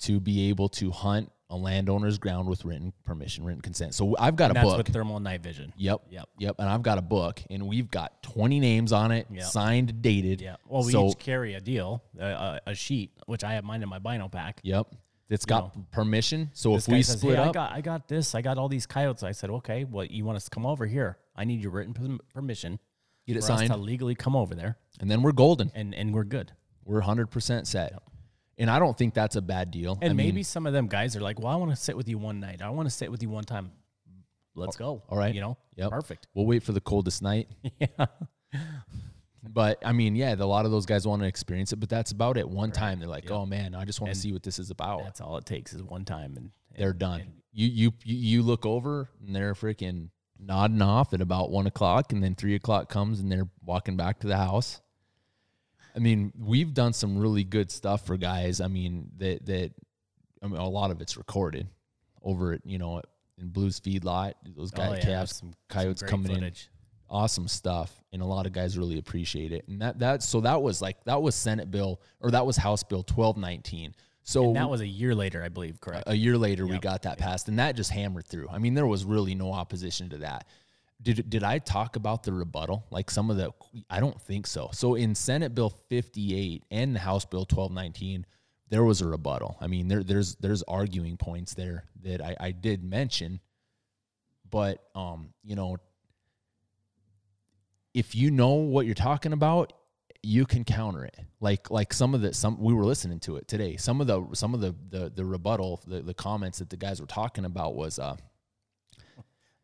to be able to hunt a landowner's ground with written permission, written consent. So I've got And a that's book. with thermal night vision. yep. Yep. Yep. And I've got a book, and we've got 20 names on it, Yep. signed, dated. Yeah. Well, we so, each carry a deal, a, a, a sheet, which I have mine in my bino pack. Yep. It's got permission. So This if we says, split hey, I got, I got this. I got all these coyotes. I said, okay, well, you want us to come over here? I need your written perm- permission get it signed, to legally come over there, and then we're golden. and and we're good. We're 100% set. And I don't think that's a bad deal. And I mean, maybe some of them guys are like, well, I want to sit with you one night. I want to sit with you one time. Let's go. all right. You know. Yep. Perfect. we'll wait for the coldest night. yeah. But I mean, yeah, a lot of those guys want to experience it, but that's about it. One time, they're like, Yep. "Oh man, I just want to see what this is about." That's all it takes is one time, and, and They're done. and- you you you look over and they're freaking nodding off at about one o'clock, and then three o'clock comes and they're walking back to the house. I mean, we've done some really good stuff for guys. I mean, that that I mean, a lot of it's recorded over at you know in Blues Feedlot. Those Oh, guys, yeah, calves, some- some coyotes great coming in footage. awesome stuff and a lot of guys really appreciate it and that that so that was like that was senate bill or that was house bill 1219 so And that was a year later, I believe. Correct. a year later we got that passed and that just hammered through. I mean there was really no opposition to that. Did did i talk about the rebuttal? Like some of the i don't think so. So in senate bill 58 and the house bill 1219 there was a rebuttal. I mean there there's there's arguing points there that i i did mention but um you know if you know what you're talking about you can counter it like like some of the some we were listening to it today some of the some of the the, the rebuttal the, the comments that the guys were talking about was uh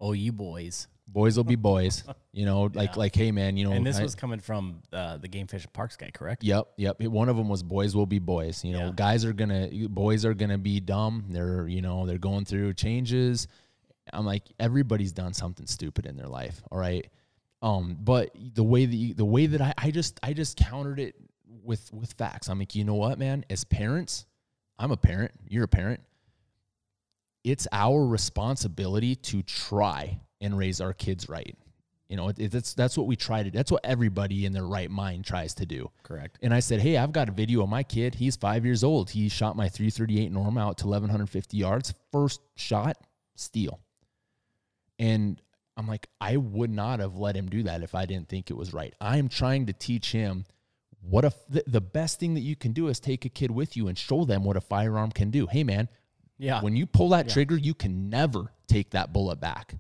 oh, you boys. boys will be boys you know like Yeah. like hey man you know And this I- was coming from uh, the Game Fish and Parks guy, correct? Yep, yep. One of them was boys will be boys. You know, Yeah. guys are gonna boys are gonna be dumb. They're you know they're going through changes. I'm like everybody's done something stupid in their life. All right, um, but the way that you, the way that I, I just I just countered it with with facts. I'm like, you know what, man? As parents, I'm a parent. You're a parent. It's our responsibility to try and raise our kids right. You know, it, that's that's what we try to. That's what everybody in their right mind tries to do. Correct. And I said, Hey, I've got a video of my kid. He's five years old. He shot my 338 Norma out to 1,150 yards. First shot, steel. And I'm like, I would not have let him do that if I didn't think it was right. I am trying to teach him what if the, the best thing that you can do is take a kid with you and show them what a firearm can do. Hey, man, Yeah. when you pull that Yeah. trigger, you can never take that bullet back.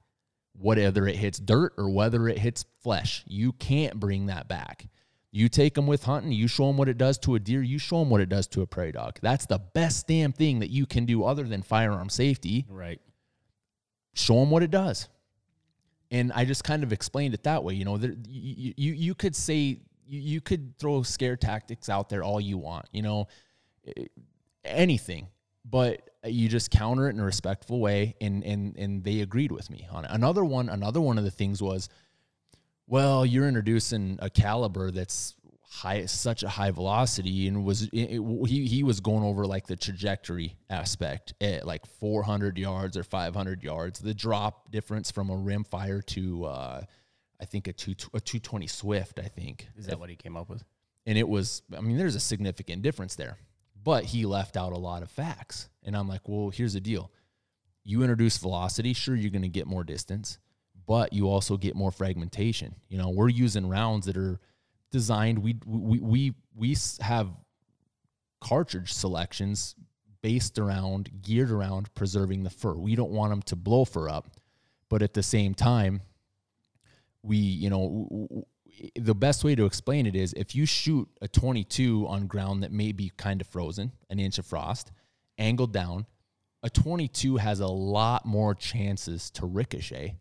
Whether it hits dirt or whether it hits flesh, you can't bring that back. You take them with hunting, you show them what it does to a deer, you show them what it does to a prairie dog. That's the best damn thing that you can do other than firearm safety. right. Show them what it does. And I just kind of explained it that way. You know, there, you, you, you could say, you, you could throw scare tactics out there all you want, you know, eh, anything, but you just counter it in a respectful way. And, and, and they agreed with me on it. Another one, another one of the things was, well, you're introducing a caliber that's high, such a high velocity, and was it, it- he he was going over like the trajectory aspect at like 400 yards or 500 yards, the drop difference from a rim fire to uh, I think a two a 220 Swift, I think, Is that what he came up with? and it was i mean there's a significant difference there but he left out a lot of facts. And i'm like well here's the deal. You introduce velocity sure you're going to get more distance but you also get more fragmentation. You know we're using rounds that are designed we we we, we have cartridge selections based around geared around preserving the fur. We don't want them to blow fur up but at the same time we you know the best way to explain it is if you shoot a 22 on ground that may be kind of frozen an inch of frost angled down a 22 has a lot more chances to ricochet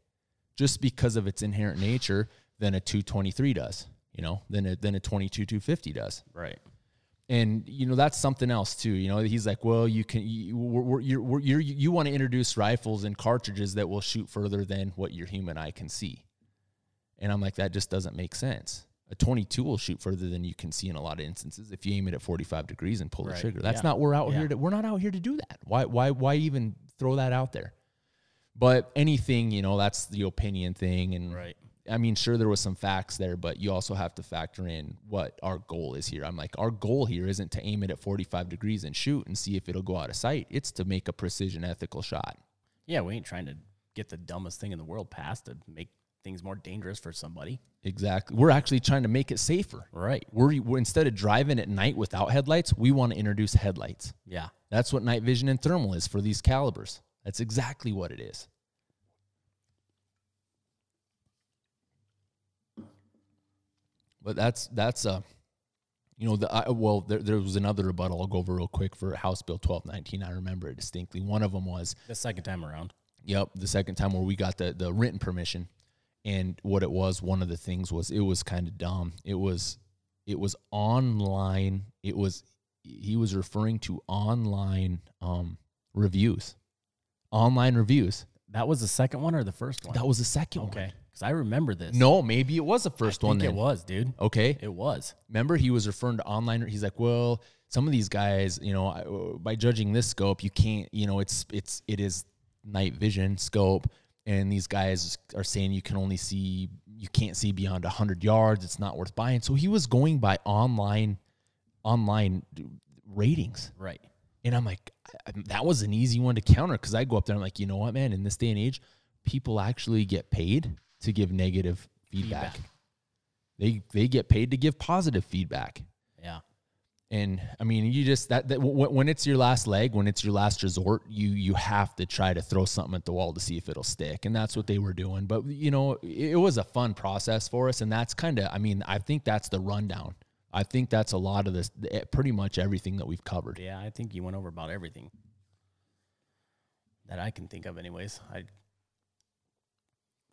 just because of its inherent nature than a 223 does you know than a, than a 22 250 does Right. and you know that's something else too. You know, he's like, well, you can, you, we're, you're, we're, you're, you want to introduce rifles and cartridges that will shoot further than what your human eye can see. And I'm like, that just doesn't make sense. A 22 will shoot further than you can see in a lot of instances if you aim it at 45 degrees and pull the trigger. That's Yeah. not we're out Yeah. here to. We're not out here to do that. Why? Why? Why even throw that out there? But anything, you know, that's the opinion thing, and Right. I mean, sure, there was some facts there, but you also have to factor in what our goal is here. I'm like, our goal here isn't to aim it at 45 degrees and shoot and see if it'll go out of sight. It's to make a precision, ethical shot. Yeah, we ain't trying to get the dumbest thing in the world past to make things more dangerous for somebody. Exactly. We're actually trying to make it safer. Right. We're, we're instead of driving at night without headlights, we want to introduce headlights. Yeah. That's what night vision and thermal is for these calibers. That's exactly what it is. But that's that's uh you know the I, well there, there was another rebuttal I'll go over real quick for House Bill 1219 I remember it distinctly. One of them was The second time around. Yep, the second time where we got the the written permission, and what it was, one of the things was it was kind of dumb. It was it was online. It was he was referring to online um, reviews, online reviews. That was the second one or the first one? That was the second okay. one. Because I remember this. No, maybe it was the I first think one. it was, dude. okay. It was. Remember, he was referring to online. He's like, well, some of these guys, you know, uh, by judging this scope, you can't, you know, it's it's it is night vision scope, and these guys are saying you can only see, you can't see beyond hundred yards. It's not worth buying. So he was going by online, online ratings, Right. and I'm like, that was an easy one to counter because I go up there, I'm like, you know what, man, in this day and age, people actually get paid to give negative feedback. Feedback. They they get paid to give positive feedback. Yeah. And I mean, you just that, that when, when it's your last leg, when it's your last resort, you you have to try to throw something at the wall to see if it'll stick, and that's what they were doing. But you know, it, it was a fun process for us, and that's kind of, I mean, I think that's the rundown. I think that's a lot of this, eh, pretty much everything that we've covered. Yeah, I think you went over about everything that I can think of, anyways. I,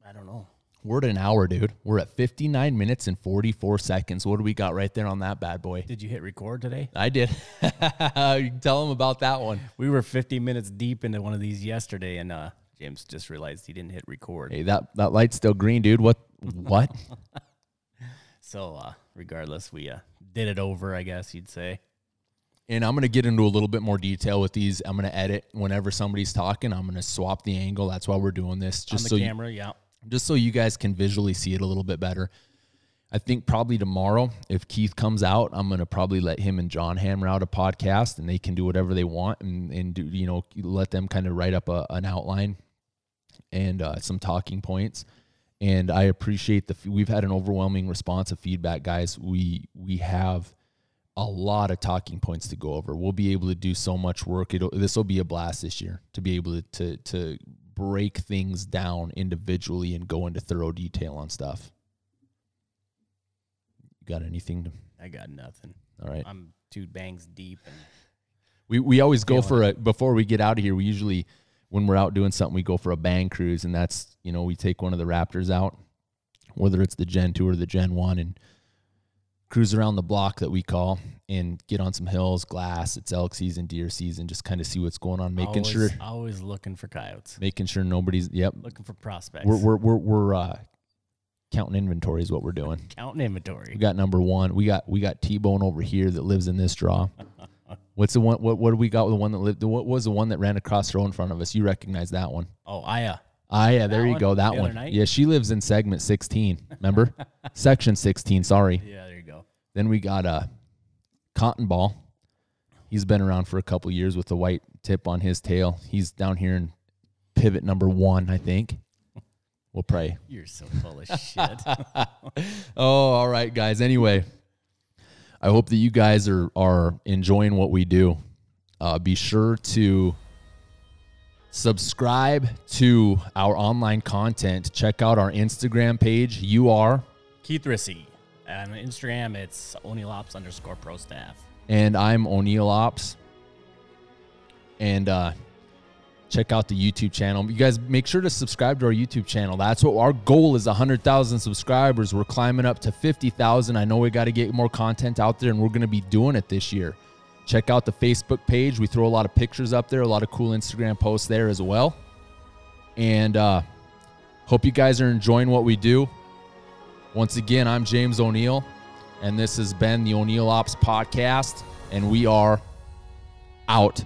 I don't know. We're at an hour, dude. We're at 59 minutes and 44 seconds. What do we got right there on that bad boy? Did you hit record today? I did. you can tell them about that one. We were 50 minutes deep into one of these yesterday, and uh, James just realized he didn't hit record. Hey, that that light's still green, dude. What? What? So, uh, regardless, we uh, did it over, I guess you'd say. And I'm going to get into a little bit more detail with these. I'm going to edit whenever somebody's talking. I'm going to swap the angle. That's why we're doing this, just On the so you, camera, yeah. Just so you guys can visually see it a little bit better. I think probably tomorrow, if Keith comes out, I'm to probably let him and John hammer out a podcast, and they can do whatever they want and and do you know let them kind of write up a, an outline and uh, some talking points. And I appreciate the. We've had an overwhelming response of feedback, guys. We we have a lot of talking points to go over. We'll be able to do so much work. It'll, this will be a blast this year to be able to, to to break things down individually and go into thorough detail on stuff. You got anything to? I got nothing. All right. I'm two bangs deep and We we always go for a before we get out of here. We usually when we're out doing something, we go for a bang cruise, and that's you know we take one of the Raptors out, whether it's the Gen two or the Gen one, and cruise around the block that we call and get on some hills, glass. It's elk season, deer season, just kind of see what's going on, making always, sure always looking for coyotes, making sure nobody's. Yep, looking for prospects. we're we're we're, we're uh, counting inventory is what we're doing. counting inventory. We got number one. We got we got T Bone over here that lives in this draw. What's the one? What what do we got with the one that lived? What was the one that ran across the road in front of us? You recognize that one? Oh, Aya. Ah, yeah, there That you one? go. That The one. Yeah, she lives in segment sixteen. Remember, section sixteen. Sorry. Yeah, there you go. Then we got uh, Cotton Ball. He's been around for a couple years with the white tip on his tail. He's down here in pivot number one, I think. We'll pray. You're so full of shit. Oh, all right, guys. Anyway, I hope that you guys are are enjoying what we do. Uh, be sure to subscribe to our online content. Check out our Instagram page. You are, Keith Rissy. On Instagram, it's O'Neill Ops underscore pro staff. and I'm O'Neill Ops. And uh, check out the YouTube channel. You guys make sure to subscribe to our YouTube channel. That's what our goal is 100,000 subscribers. We're climbing up to 50,000. I know we got to get more content out there and we're going to be doing it this year. Check out the Facebook page. We throw a lot of pictures up there, a lot of cool Instagram posts there as well. And uh, hope you guys are enjoying what we do. Once again, I'm James O'Neill, and this has been the O'Neill Ops Podcast, and we are out.